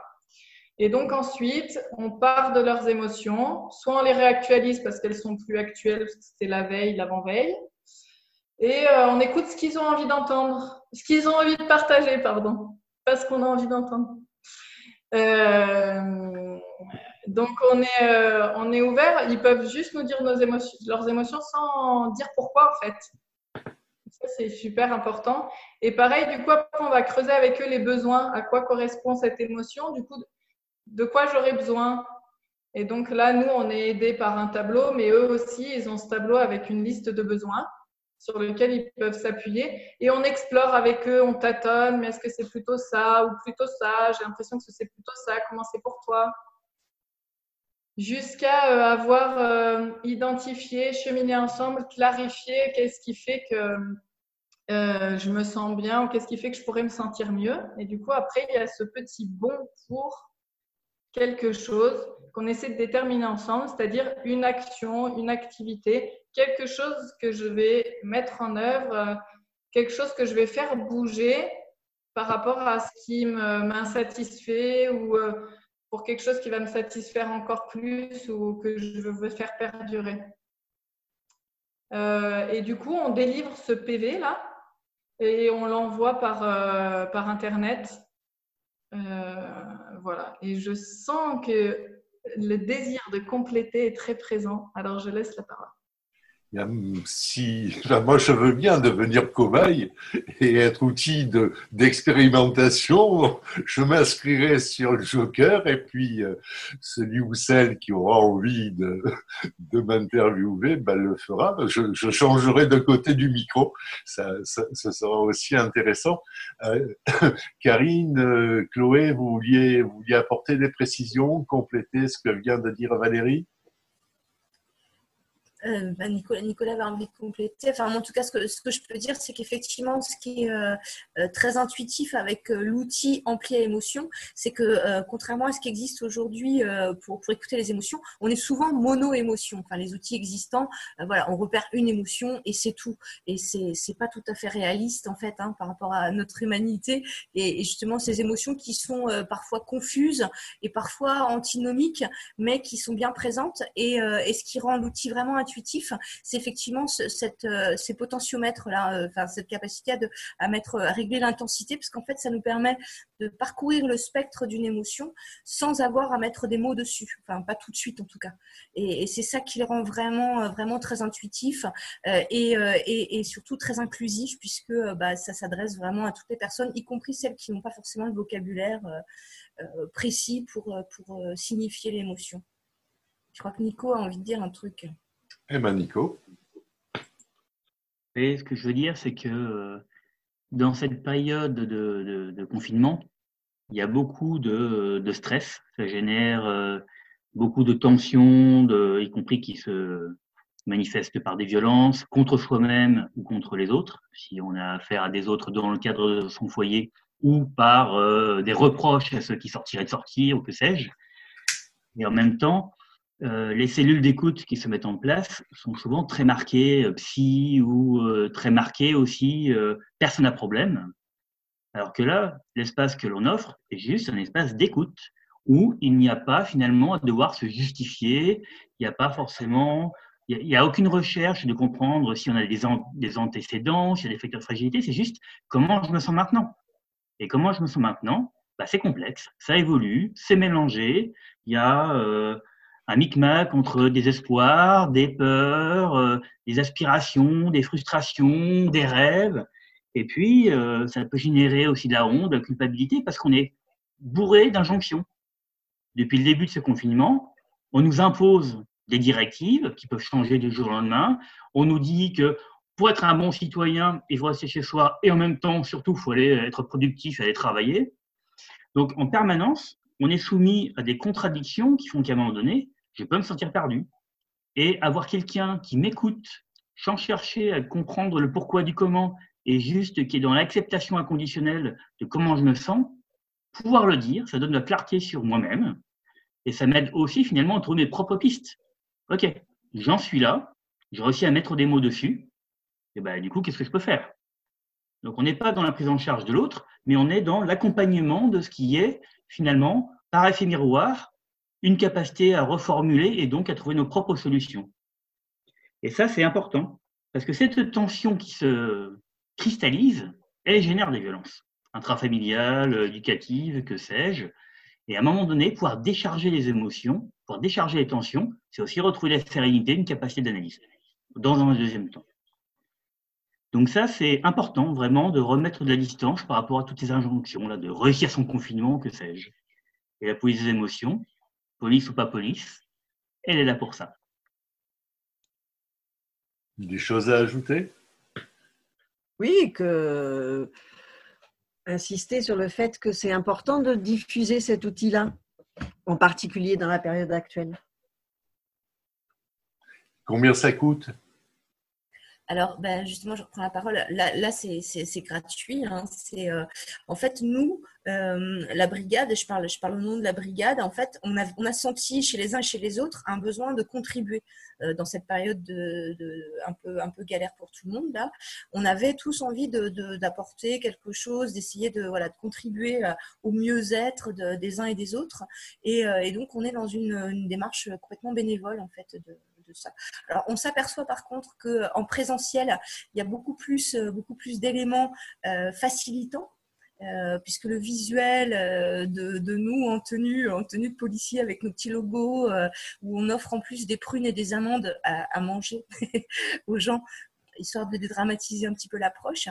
Et donc ensuite, on part de leurs émotions, soit on les réactualise parce qu'elles sont plus actuelles, parce que c'était la veille, l'avant-veille, et euh, on écoute ce qu'ils ont envie d'entendre, ce qu'ils ont envie de partager, pardon, pas ce qu'on a envie d'entendre. Euh, donc on est, euh, on est ouvert, ils peuvent juste nous dire leurs émotions sans dire pourquoi en fait. Ça c'est super important. Et pareil, du coup, on va creuser avec eux les besoins, à quoi correspond cette émotion, du coup, de quoi j'aurais besoin. Et donc là, nous, on est aidés par un tableau, mais eux aussi, ils ont ce tableau avec une liste de besoins sur lequel ils peuvent s'appuyer. Et on explore avec eux, on tâtonne, mais est-ce que c'est plutôt ça ou plutôt ça? J'ai l'impression que c'est plutôt ça. Comment c'est pour toi? Jusqu'à euh, avoir euh, identifié, cheminé ensemble, clarifié qu'est-ce qui fait que euh, je me sens bien ou qu'est-ce qui fait que je pourrais me sentir mieux. Et du coup, après, il y a ce petit bon pour quelque chose qu'on essaie de déterminer ensemble, c'est-à-dire une action, une activité quelque chose que je vais mettre en œuvre, euh, quelque chose que je vais faire bouger par rapport à ce qui m'insatisfait ou euh, pour quelque chose qui va me satisfaire encore plus ou que je veux faire perdurer. Euh, et du coup, on délivre ce PV là et on l'envoie par, par Internet. Voilà. Et je sens que le désir de compléter est très présent. Alors, je laisse la parole. Si, moi, je veux bien devenir cobaye et être outil d'expérimentation. je m'inscrirai sur le Joker et puis euh, celui ou celle qui aura envie de, de m'interviewer ben, le fera. Je, je, changerai de côté du micro. Ça, ça, ça sera aussi intéressant. Euh, Karine, euh, Chloé, vous vouliez, vous vouliez apporter des précisions, compléter ce que vient de dire Valérie? Euh, bah, Nicolas, Nicolas avait envie de compléter. Enfin, en tout cas, ce que, je peux dire, c'est qu'effectivement, ce qui est euh, euh, très intuitif avec l'outil ampli à émotion, c'est que contrairement à ce qui existe aujourd'hui pour, écouter les émotions, on est souvent mono-émotion. Enfin, les outils existants, voilà, on repère une émotion et c'est tout. Et c'est c'est pas tout à fait réaliste en fait hein, par rapport à notre humanité et, justement ces émotions qui sont parfois confuses et parfois antinomiques, mais qui sont bien présentes et ce qui rend l'outil vraiment intuitif c'est effectivement cette, euh, ces potentiomètres-là, euh, enfin, cette capacité à, de, à, mettre, à régler l'intensité, parce qu'en fait, ça nous permet de parcourir le spectre d'une émotion sans avoir à mettre des mots dessus, enfin, pas tout de suite en tout cas. Et, c'est ça qui le rend vraiment, euh, vraiment très intuitif et, et, surtout très inclusif, puisque bah, ça s'adresse vraiment à toutes les personnes, y compris celles qui n'ont pas forcément le vocabulaire précis pour, pour signifier l'émotion. Je crois que Nico a envie de dire un truc. Eh bien, Nico. Et ce que je veux dire, c'est que euh, dans cette période de, confinement, il y a beaucoup de, stress. Ça génère euh, beaucoup de tensions, y compris qui se manifestent par des violences contre soi-même ou contre les autres, si on a affaire à des autres dans le cadre de son foyer, ou par euh, des reproches à ceux qui sortiraient de sortir, ou que sais-je. Et en même temps, euh, les cellules d'écoute qui se mettent en place sont souvent très marquées euh, psy ou euh, très marquées aussi personne n'a problème. Alors que là, l'espace que l'on offre est juste un espace d'écoute où il n'y a pas finalement à devoir se justifier, il n'y a pas forcément, il n'y a, aucune recherche de comprendre si on a des, des antécédents, s'il y a des facteurs de fragilité, c'est juste comment je me sens maintenant. Et comment je me sens maintenant, bah, c'est complexe, ça évolue, c'est mélangé, il y a un micmac entre des espoirs, des peurs, euh, des aspirations, des frustrations, des rêves. Et puis, euh, ça peut générer aussi de la honte, de la culpabilité, parce qu'on est bourré d'injonctions. Depuis le début de ce confinement, on nous impose des directives qui peuvent changer du jour au lendemain. On nous dit que pour être un bon citoyen, il faut rester chez soi et en même temps, surtout, il faut aller être productif, aller travailler. Donc, en permanence, on est soumis à des contradictions qui font qu'à un moment donné, je peux me sentir perdu. Et avoir quelqu'un qui m'écoute sans chercher à comprendre le pourquoi du comment et juste qui est dans l'acceptation inconditionnelle de comment je me sens, pouvoir le dire, ça donne de la clarté sur moi-même et ça m'aide aussi finalement à trouver mes propres pistes. Ok, j'en suis là, j'ai réussi à mettre des mots dessus, et ben du coup, qu'est-ce que je peux faire? Donc on n'est pas dans la prise en charge de l'autre, mais on est dans l'accompagnement de ce qui est finalement, par effet miroir, une capacité à reformuler et donc à trouver nos propres solutions. Et ça, c'est important, parce que cette tension qui se cristallise, elle génère des violences intrafamiliales, éducatives, que sais-je. Et à un moment donné, pouvoir décharger les émotions, pouvoir décharger les tensions, c'est aussi retrouver la sérénité, une capacité d'analyse, dans un deuxième temps. Donc ça, c'est important vraiment de remettre de la distance par rapport à toutes ces injonctions, là, de réussir son confinement, que sais-je. Et la police des émotions, police ou pas police, elle est là pour ça. Des choses à ajouter? Oui, que insister sur le fait que c'est important de diffuser cet outil-là, en particulier dans la période actuelle. Combien ça coûte? Alors, ben, justement, je reprends la parole. Là, là c'est gratuit. Hein. C'est euh, en fait nous, euh, la brigade. Je parle, je parle au nom de la brigade. En fait, on a, on a senti chez les uns et chez les autres un besoin de contribuer euh, dans cette période de, de, un peu, un peu galère pour tout le monde. Là, on avait tous envie d'apporter de, quelque chose, d'essayer de voilà, de contribuer au mieux-être des uns et des autres. Et, et, donc, on est dans une, une démarche complètement bénévole en fait de on s'aperçoit par contre qu'en présentiel, il y a beaucoup plus, euh, d'éléments euh, facilitants puisque le visuel de, nous en tenue, en tenue de policier avec nos petits logos, où on offre en plus des prunes et des amandes à manger aux gens, histoire de dédramatiser un petit peu l'approche.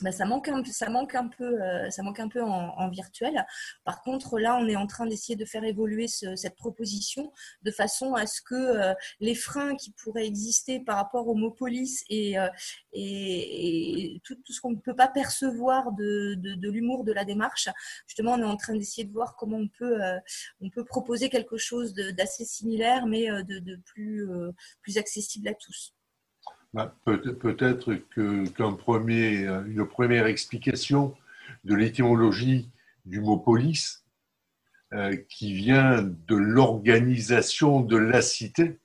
Bah, ça manque un, ça manque un peu, euh, ça manque un peu en, virtuel. Par contre, là, on est en train d'essayer de faire évoluer cette proposition de façon à ce que euh, les freins qui pourraient exister par rapport au mot police et, euh, et, tout, ce qu'on ne peut pas percevoir de, de, l'humour de la démarche, justement, on est en train d'essayer de voir comment on peut, on peut proposer quelque chose d'assez similaire, mais de, de plus, plus accessible à tous. Bah, peut-être une première explication de l'étymologie du mot police, euh, qui vient de l'organisation de la cité.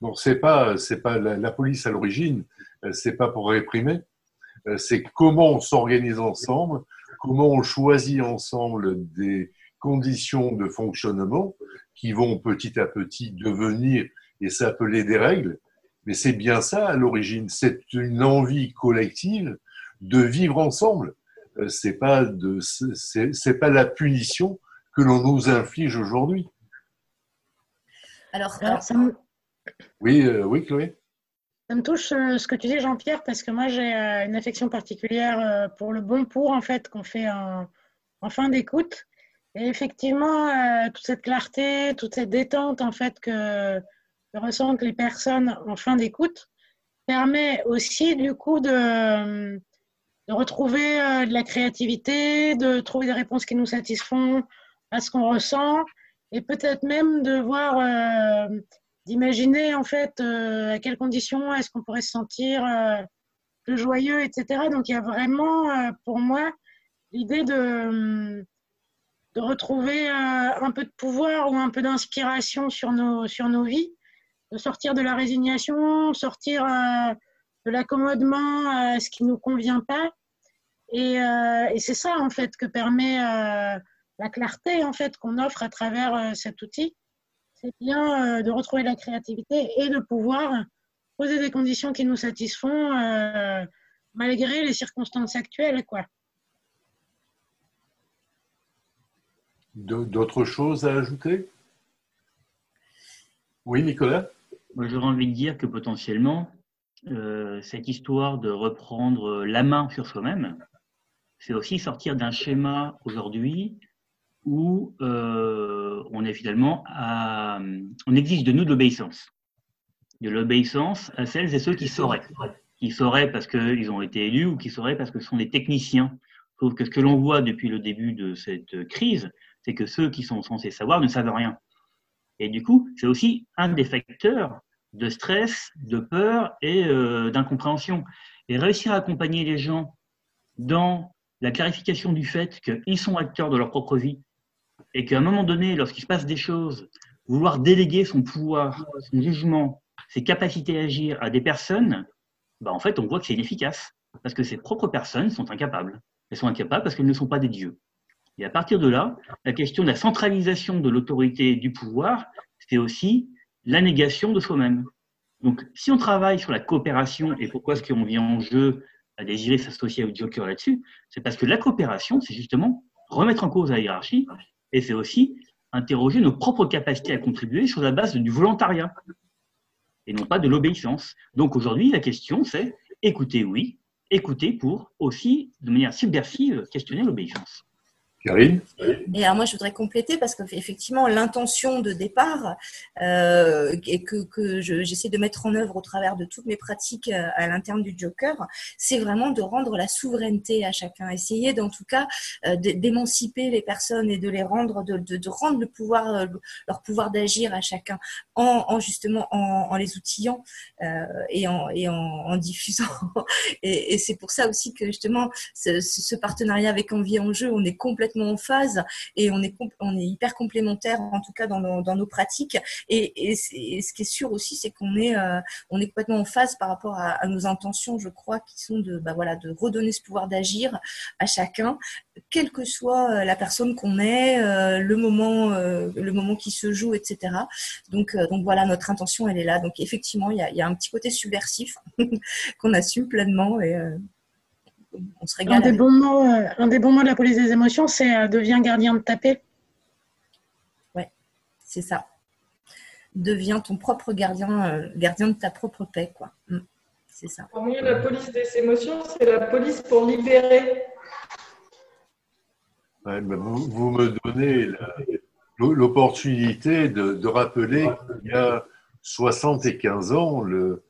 Donc c'est pas pas la, police à l'origine, euh, c'est pas pour réprimer, euh, c'est comment on s'organise ensemble, comment on choisit ensemble des conditions de fonctionnement qui vont petit à petit devenir et s'appeler des règles mais c'est bien ça à l'origine. C'est une envie collective de vivre ensemble. Euh, c'est pas de, c'est pas la punition que l'on nous inflige aujourd'hui. Alors, oui, euh, oui, Chloé. Ça me touche euh, ce que tu dis, Jean-Pierre, parce que moi j'ai une affection particulière pour le bon pour en fait qu'on fait en, en fin d'écoute. Et effectivement, toute cette clarté, toute cette détente en fait que que ressentent les personnes en fin d'écoute permet aussi du coup de, de retrouver euh, de la créativité, de trouver des réponses qui nous satisfont à ce qu'on ressent et peut-être même de voir, euh, d'imaginer en fait euh, à quelles conditions est-ce qu'on pourrait se sentir plus joyeux, etc. Donc il y a vraiment pour moi l'idée de, de retrouver un peu de pouvoir ou un peu d'inspiration sur nos, sur nos vies de sortir de la résignation, sortir euh, de l'accommodement à ce qui ne nous convient pas. Euh, et, c'est ça, en fait, que permet euh, la clarté, en fait, qu'on offre à travers cet outil. C'est bien de retrouver la créativité et de pouvoir poser des conditions qui nous satisfont malgré les circonstances actuelles, quoi. D'autres choses à ajouter? Oui, Nicolas? Moi, j'aurais envie de dire que potentiellement, euh, cette histoire de reprendre la main sur soi-même, c'est aussi sortir d'un schéma aujourd'hui où euh, on est finalement à, on exige de nous de l'obéissance, de l'obéissance à celles et ceux qui sauraient, qui sauraient parce qu'ils ont été élus ou qui sauraient parce que ce sont des techniciens. Sauf que ce que l'on voit depuis le début de cette crise, c'est que ceux qui sont censés savoir ne savent rien. Et du coup, c'est aussi un des facteurs de stress, de peur et euh, d'incompréhension. Et réussir à accompagner les gens dans la clarification du fait qu'ils sont acteurs de leur propre vie et qu'à un moment donné, lorsqu'il se passe des choses, vouloir déléguer son pouvoir, son jugement, ses capacités à agir à des personnes, bah en fait, on voit que c'est inefficace parce que ces propres personnes sont incapables. Elles sont incapables parce qu'elles ne sont pas des dieux. Et à partir de là, la question de la centralisation de l'autorité du pouvoir, c'est aussi la négation de soi-même. Donc, si on travaille sur la coopération, et pourquoi est-ce qu'on vient en jeu à désirer s'associer au Joker là-dessus, c'est parce que la coopération, c'est justement remettre en cause la hiérarchie, et c'est aussi interroger nos propres capacités à contribuer sur la base du volontariat, et non pas de l'obéissance. Donc aujourd'hui, la question, c'est écouter, oui, écouter pour aussi, de manière subversive, questionner l'obéissance. Karine Et alors moi, je voudrais compléter parce qu'effectivement, l'intention de départ euh, et que, que j'essaie de mettre en œuvre au travers de toutes mes pratiques euh, à l'interne du Joker, c'est vraiment de rendre la souveraineté à chacun. Essayer, d'en tout cas, euh, d'émanciper les personnes et de les rendre, de, de, de rendre le pouvoir, euh, leur pouvoir d'agir à chacun en, en justement en, en, les outillant euh, et, en, et en, en diffusant. et, et c'est pour ça aussi que justement, ce, ce partenariat avec Envie en jeu, on est complètement en phase et on est, on est hyper complémentaires, en tout cas dans nos, dans nos pratiques. Et, ce qui est sûr aussi, c'est qu'on est, euh, on est complètement en phase par rapport à, nos intentions, je crois, qui sont de, bah voilà, de redonner ce pouvoir d'agir à chacun, quelle que soit euh, la personne qu'on est, euh, le moment, le moment qui se joue, etc. Donc, donc voilà, notre intention, elle est là. Donc effectivement, il y a, y a un petit côté subversif qu'on assume pleinement et on se régale. Un des, bons mots, un des bons mots de la police des émotions, c'est deviens gardien de ta paix. Ouais, c'est ça. Deviens ton propre gardien, gardien de ta propre paix, quoi. Mm. C'est ça. Pour mieux, la police des émotions, c'est la police pour libérer. vous, me donnez l'opportunité de, rappeler qu'il y a 75 ans, le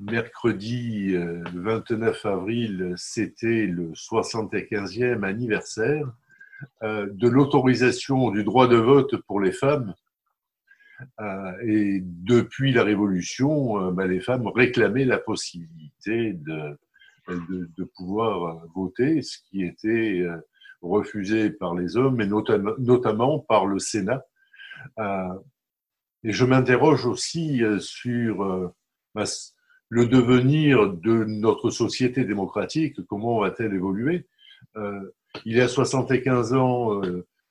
mercredi 29 euh, avril, c'était le 75e anniversaire euh, de l'autorisation du droit de vote pour les femmes. Euh, et depuis la Révolution, ben, les femmes réclamaient la possibilité de, pouvoir voter, ce qui était refusé par les hommes, mais notamment par le Sénat. Et je m'interroge aussi sur bah, le devenir de notre société démocratique, comment va-t-elle évoluer? Euh, Il y a 75 ans,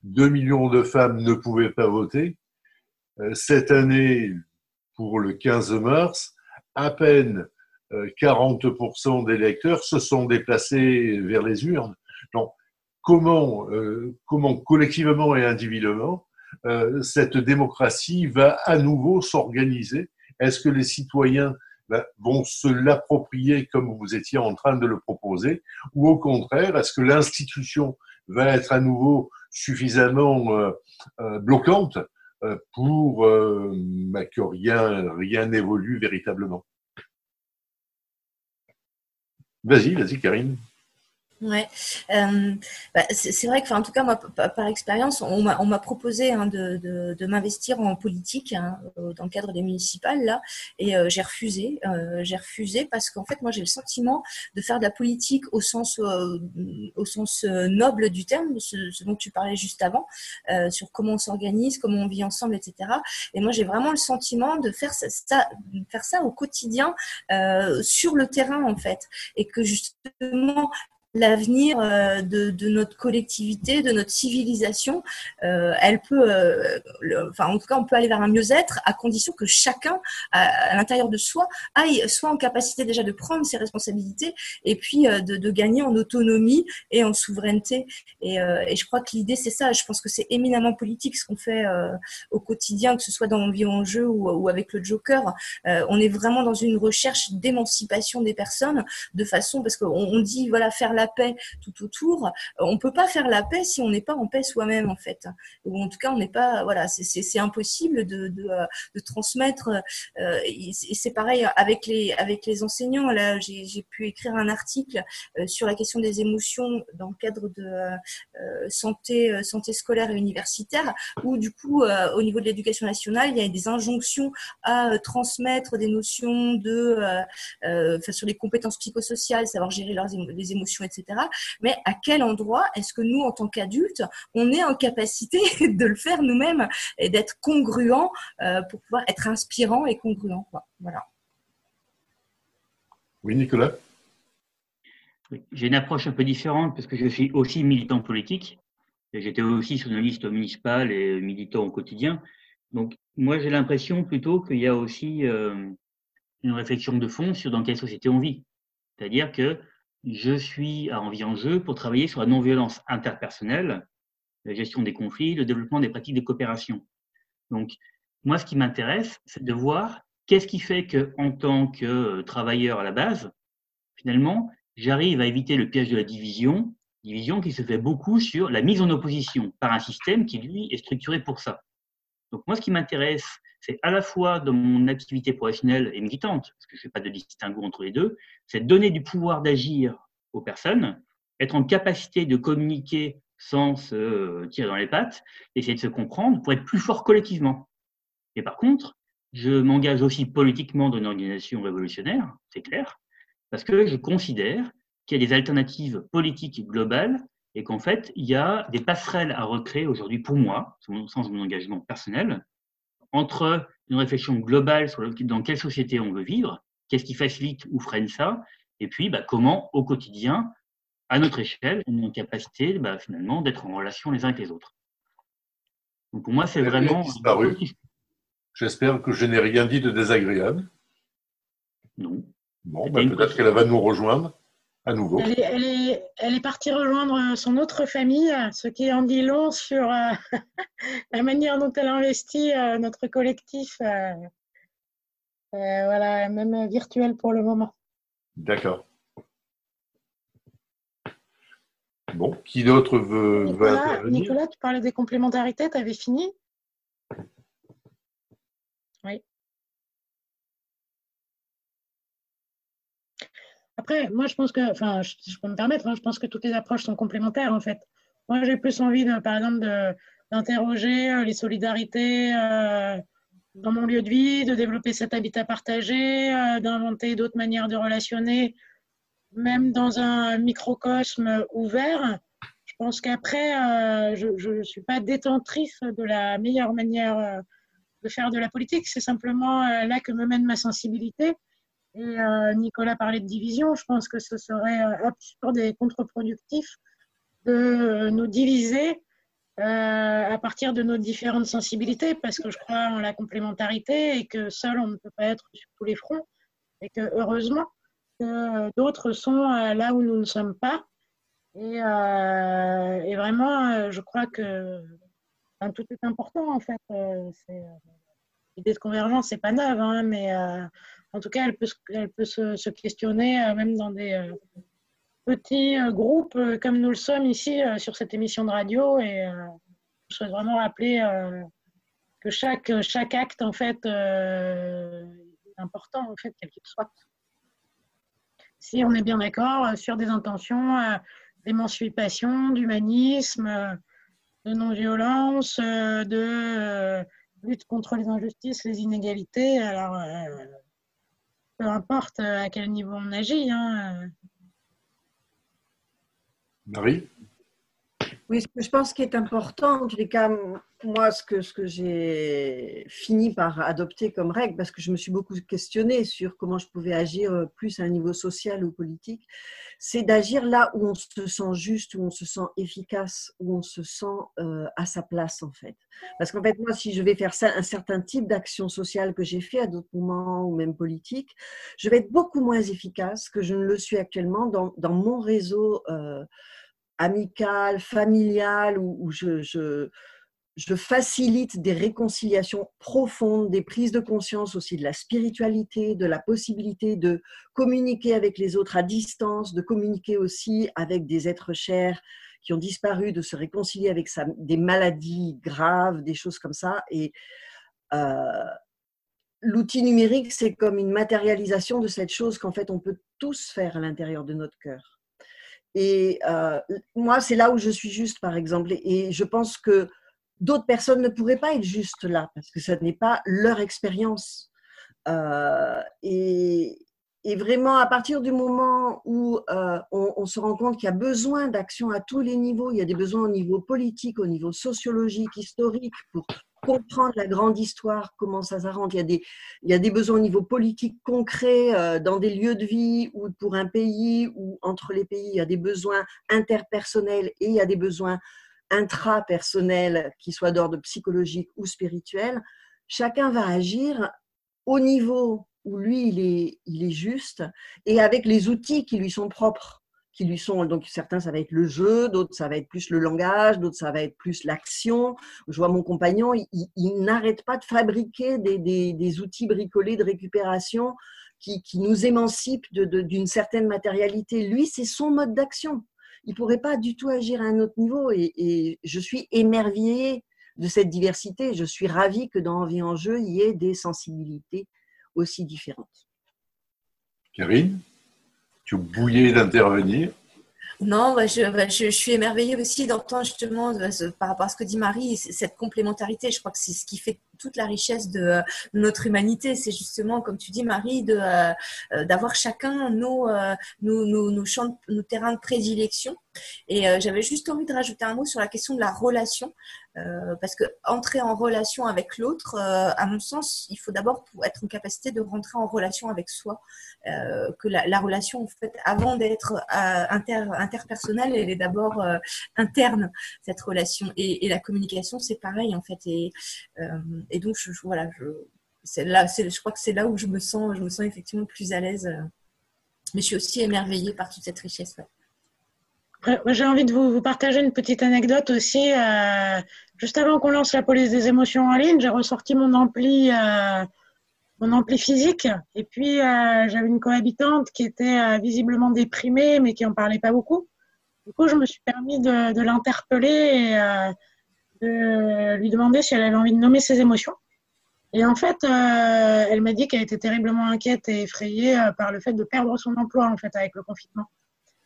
2 millions de femmes ne pouvaient pas voter. Cette année, pour le 15 mars, à peine 40% des électeurs se sont déplacés vers les urnes. Donc, comment, comment collectivement et individuellement euh, cette démocratie va à nouveau s'organiser? Est-ce que les citoyens vont se l'approprier comme vous étiez en train de le proposer Ou au contraire, est-ce que l'institution va être à nouveau suffisamment euh, euh, bloquante pour ben, que rien rien n'évolue véritablement? Vas-y, vas-y, Karine. Ouais, euh, bah, c'est vrai que, en tout cas, moi, par, expérience, on m'a proposé hein, de, de, de m'investir en politique hein, dans le cadre des municipales là, et euh, j'ai refusé. Euh, j'ai refusé parce qu'en fait, moi, j'ai le sentiment de faire de la politique au sens euh, au sens euh, noble du terme, ce, ce, dont tu parlais juste avant, sur comment on s'organise, comment on vit ensemble, etc. Et moi, j'ai vraiment le sentiment de faire ça, faire ça au quotidien sur le terrain, en fait, et que justement l'avenir euh, de, notre collectivité, de notre civilisation, euh, elle peut, euh, enfin en tout cas, on peut aller vers un mieux-être à condition que chacun, à, l'intérieur de soi, aille soit en capacité déjà de prendre ses responsabilités et puis de, gagner en autonomie et en souveraineté. Et, je crois que l'idée c'est ça. Je pense que c'est éminemment politique ce qu'on fait au quotidien, que ce soit dans Envie en jeu ou, avec le Joker. on est vraiment dans une recherche d'émancipation des personnes de façon parce qu'on on dit voilà faire la paix tout autour. On peut pas faire la paix si on n'est pas en paix soi-même en fait. Ou en tout cas, on n'est pas voilà, c'est impossible euh, de transmettre. Euh, c'est pareil avec les avec les enseignants. Là, j'ai pu écrire un article euh, sur la question des émotions dans le cadre de santé santé scolaire et universitaire, où du coup, au niveau de l'éducation nationale, il y a des injonctions à transmettre des notions de sur les compétences psychosociales, savoir gérer leurs les émotions, etc. Mais à quel endroit est-ce que nous, en tant qu'adultes, on est en capacité de le faire nous-mêmes et d'être congruent euh, pour pouvoir être inspirant et congruent Voilà. Oui, Nicolas J'ai une approche un peu différente parce que je suis aussi militant politique. J'étais aussi sur une liste municipale et militant au quotidien. Donc, moi, j'ai l'impression plutôt qu'il y a aussi euh, une réflexion de fond sur dans quelle société on vit. C'est-à-dire que je suis à Envie en Jeu pour travailler sur la non-violence interpersonnelle, la gestion des conflits, le développement des pratiques de coopération. Donc, moi, ce qui m'intéresse, c'est de voir qu'est-ce qui fait que, en tant que travailleur à la base, finalement, j'arrive à éviter le piège de la division, division qui se fait beaucoup sur la mise en opposition par un système qui, lui, est structuré pour ça. Donc, moi, ce qui m'intéresse, c'est à la fois dans mon activité professionnelle et militante, parce que je ne fais pas de distinguo entre les deux, c'est donner du pouvoir d'agir aux personnes, être en capacité de communiquer sans se tirer dans les pattes, essayer de se comprendre pour être plus fort collectivement. Et par contre, je m'engage aussi politiquement dans une organisation révolutionnaire, c'est clair, parce que je considère qu'il y a des alternatives politiques globales et qu'en fait, il y a des passerelles à recréer aujourd'hui pour moi, sens de mon engagement personnel, entre une réflexion globale sur dans quelle société on veut vivre, qu'est-ce qui facilite ou freine ça, et puis bah, comment au quotidien, à notre échelle, on est en capacité bah, finalement d'être en relation les uns avec les autres. Donc pour moi, c'est vraiment. J'espère que je n'ai rien dit de désagréable. Non. Bon, bah, peut-être qu'elle va nous rejoindre. à nouveau. Elle est, elle, est, partie rejoindre son autre famille, ce qui en dit long sur la manière dont elle investit notre collectif, voilà, même virtuel pour le moment. D'accord. Bon, qui d'autre veut, intervenir? Nicolas, tu parlais des complémentarités, tu avais fini? Oui. Après, moi, je pense que, enfin, je, peux me permettre, hein, je pense que toutes les approches sont complémentaires, en fait. Moi, j'ai plus envie, par exemple, d'interroger euh, les solidarités euh, dans mon lieu de vie, de développer cet habitat partagé, euh, d'inventer d'autres manières de relationner même dans un microcosme ouvert, je pense qu'après, euh, je ne suis pas détentrice de la meilleure manière de faire de la politique. C'est simplement là que me mène ma sensibilité. Et Nicolas parlait de division. Je pense que ce serait absurde et contre-productif de nous diviser à partir de nos différentes sensibilités, parce que je crois en la complémentarité et que seul on ne peut pas être sur tous les fronts. Et que heureusement, d'autres sont euh, là où nous ne sommes pas. Et, euh, vraiment, euh, je crois que tout est important en fait. L'idée de convergence, c'est pas neuve, hein, mais en tout cas, elle peut, elle peut se, questionner même dans des petits groupes comme nous le sommes ici sur cette émission de radio. Et je souhaite vraiment rappeler que chaque, chaque acte en fait est important en fait, quel qu'il soit si on est bien d'accord euh, sur des intentions euh, d'émancipation, d'humanisme, euh, de non-violence, de lutte contre les injustices, les inégalités. Alors, peu importe à quel niveau on agit. Hein. Marie? Oui, ce que je pense qui est important, en tous les cas, moi, ce que, j'ai fini par adopter comme règle, parce que je me suis beaucoup questionnée sur comment je pouvais agir euh, plus à un niveau social ou politique, c'est d'agir là où on se sent juste, où on se sent efficace, où on se sent euh, à sa place, en fait. Parce qu'en fait, moi, si je vais faire un certain type d'action sociale que j'ai fait à d'autres moments, ou même politique, je vais être beaucoup moins efficace que je ne le suis actuellement dans, mon réseau. Euh, amicale, familiale, où, je, facilite des réconciliations profondes, des prises de conscience aussi de la spiritualité, de la possibilité de communiquer avec les autres à distance, de communiquer aussi avec des êtres chers qui ont disparu, de se réconcilier avec des maladies graves, des choses comme ça. Et euh, l'outil numérique, c'est comme une matérialisation de cette chose qu'en fait on peut tous faire à l'intérieur de notre cœur. Et euh, moi, c'est là où je suis juste, par exemple. Et je pense que d'autres personnes ne pourraient pas être juste là, parce que ce n'est pas leur expérience. Euh, et, vraiment, à partir du moment où euh, on, se rend compte qu'il y a besoin d'action à tous les niveaux, il y a des besoins au niveau politique, au niveau sociologique, historique, pour comprendre la grande histoire, comment ça s'arrange. Il, y a des, il y a des besoins au niveau politique concret euh, dans des lieux de vie ou pour un pays ou entre les pays. Il y a des besoins interpersonnels et il y a des besoins intrapersonnels qui soient d'ordre psychologique ou spirituel. Chacun va agir au niveau où lui, il est, il est juste et avec les outils qui lui sont propres qui lui sont. Donc, certains, ça va être le jeu, d'autres, ça va être plus le langage, d'autres, ça va être plus l'action. Je vois mon compagnon, il, n'arrête pas de fabriquer des, des, outils bricolés de récupération qui, qui nous émancipent d'une certaine matérialité. Lui, c'est son mode d'action. Il pourrait pas du tout agir à un autre niveau. Et, et je suis émerveillée de cette diversité. Je suis ravie que dans Envie en jeu, il y ait des sensibilités aussi différentes. Karine tu bouillais d'intervenir. Non, bah, bah, je, je, suis émerveillée aussi d'entendre justement par rapport à ce que dit Marie, cette complémentarité. Je crois que c'est ce qui fait toute la richesse de, notre humanité. C'est justement, comme tu dis Marie, de euh, d'avoir chacun nos, euh, nos, champs, nos terrains de prédilection. Et euh, j'avais juste envie de rajouter un mot sur la question de la relation. Parce que entrer en relation avec l'autre, à mon sens, il faut d'abord être en capacité de rentrer en relation avec soi. Que la, relation, en fait, avant d'être inter, interpersonnelle, elle est d'abord interne cette relation. Et, la communication, c'est pareil en fait. Et, et donc, je, voilà, je, là, je crois que c'est là où je me sens, je me sens effectivement plus à l'aise mais je suis aussi émerveillée par toute cette richesse. J'ai envie de vous, partager une petite anecdote aussi. Euh, juste avant qu'on lance la police des émotions en ligne, j'ai ressorti mon ampli, euh, mon ampli physique. Et puis, euh, j'avais une cohabitante qui était visiblement déprimée, mais qui en parlait pas beaucoup. Du coup, je me suis permis de, l'interpeller de lui demander si elle avait envie de nommer ses émotions. Et en fait, elle m'a dit qu'elle était terriblement inquiète et effrayée par le fait de perdre son emploi en fait avec le confinement.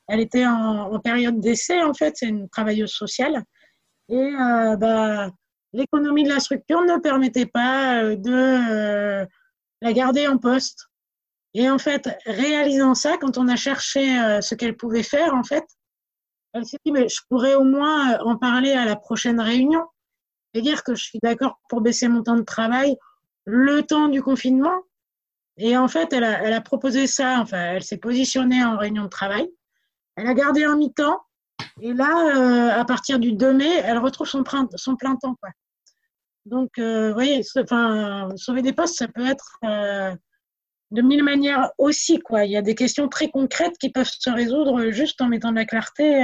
Elle était en, période d'essai, en fait, c'est une travailleuse sociale. Et euh, bah, l'économie de la structure ne permettait pas euh, de euh, la garder en poste. Et en fait, réalisant ça, quand on a cherché ce qu'elle pouvait faire, en fait, elle s'est dit, mais je pourrais au moins en parler à la prochaine réunion et dire que je suis d'accord pour baisser mon temps de travail le temps du confinement. Et en fait, elle a, elle a proposé ça, enfin, elle s'est positionnée en réunion de travail. Elle a gardé un mi-temps. Et là, euh, à partir du 2 mai, elle retrouve son, son plein temps. Quoi. Donc, euh, vous voyez, enfin, sauver des postes, ça peut être euh, de mille manières aussi. Quoi. Il y a des questions très concrètes qui peuvent se résoudre juste en mettant de la clarté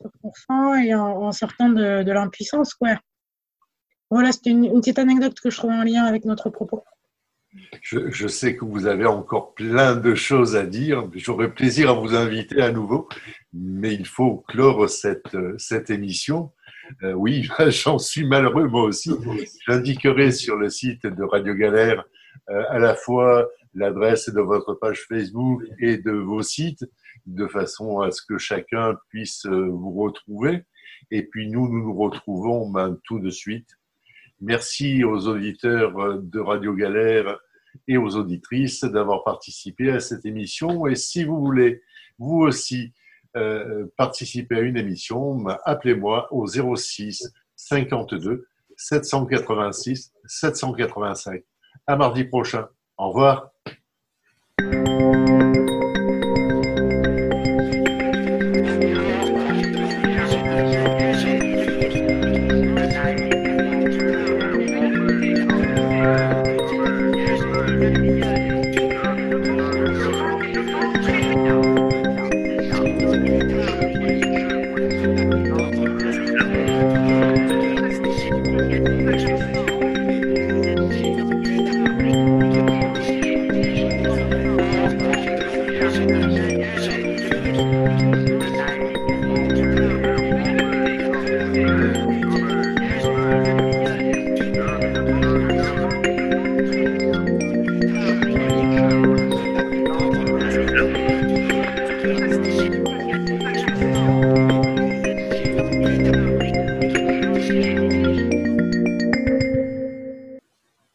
sur son et en, sortant de, de l'impuissance. Quoi. Voilà, c'est une, une petite anecdote que je trouve en lien avec notre propos. Je, sais que vous avez encore plein de choses à dire. J'aurai plaisir à vous inviter à nouveau, mais il faut clore cette, cette émission. Euh, oui, j'en suis malheureux moi aussi. J'indiquerai sur le site de Radio Galère euh, à la fois l'adresse de votre page Facebook et de vos sites, de façon à ce que chacun puisse euh, vous retrouver. Et puis nous, nous nous retrouvons ben, tout de suite Merci aux auditeurs de Radio Galère et aux auditrices d'avoir participé à cette émission. Et si vous voulez, vous aussi, euh, participer à une émission, appelez-moi au 06 52 786 785. À mardi prochain. Au revoir.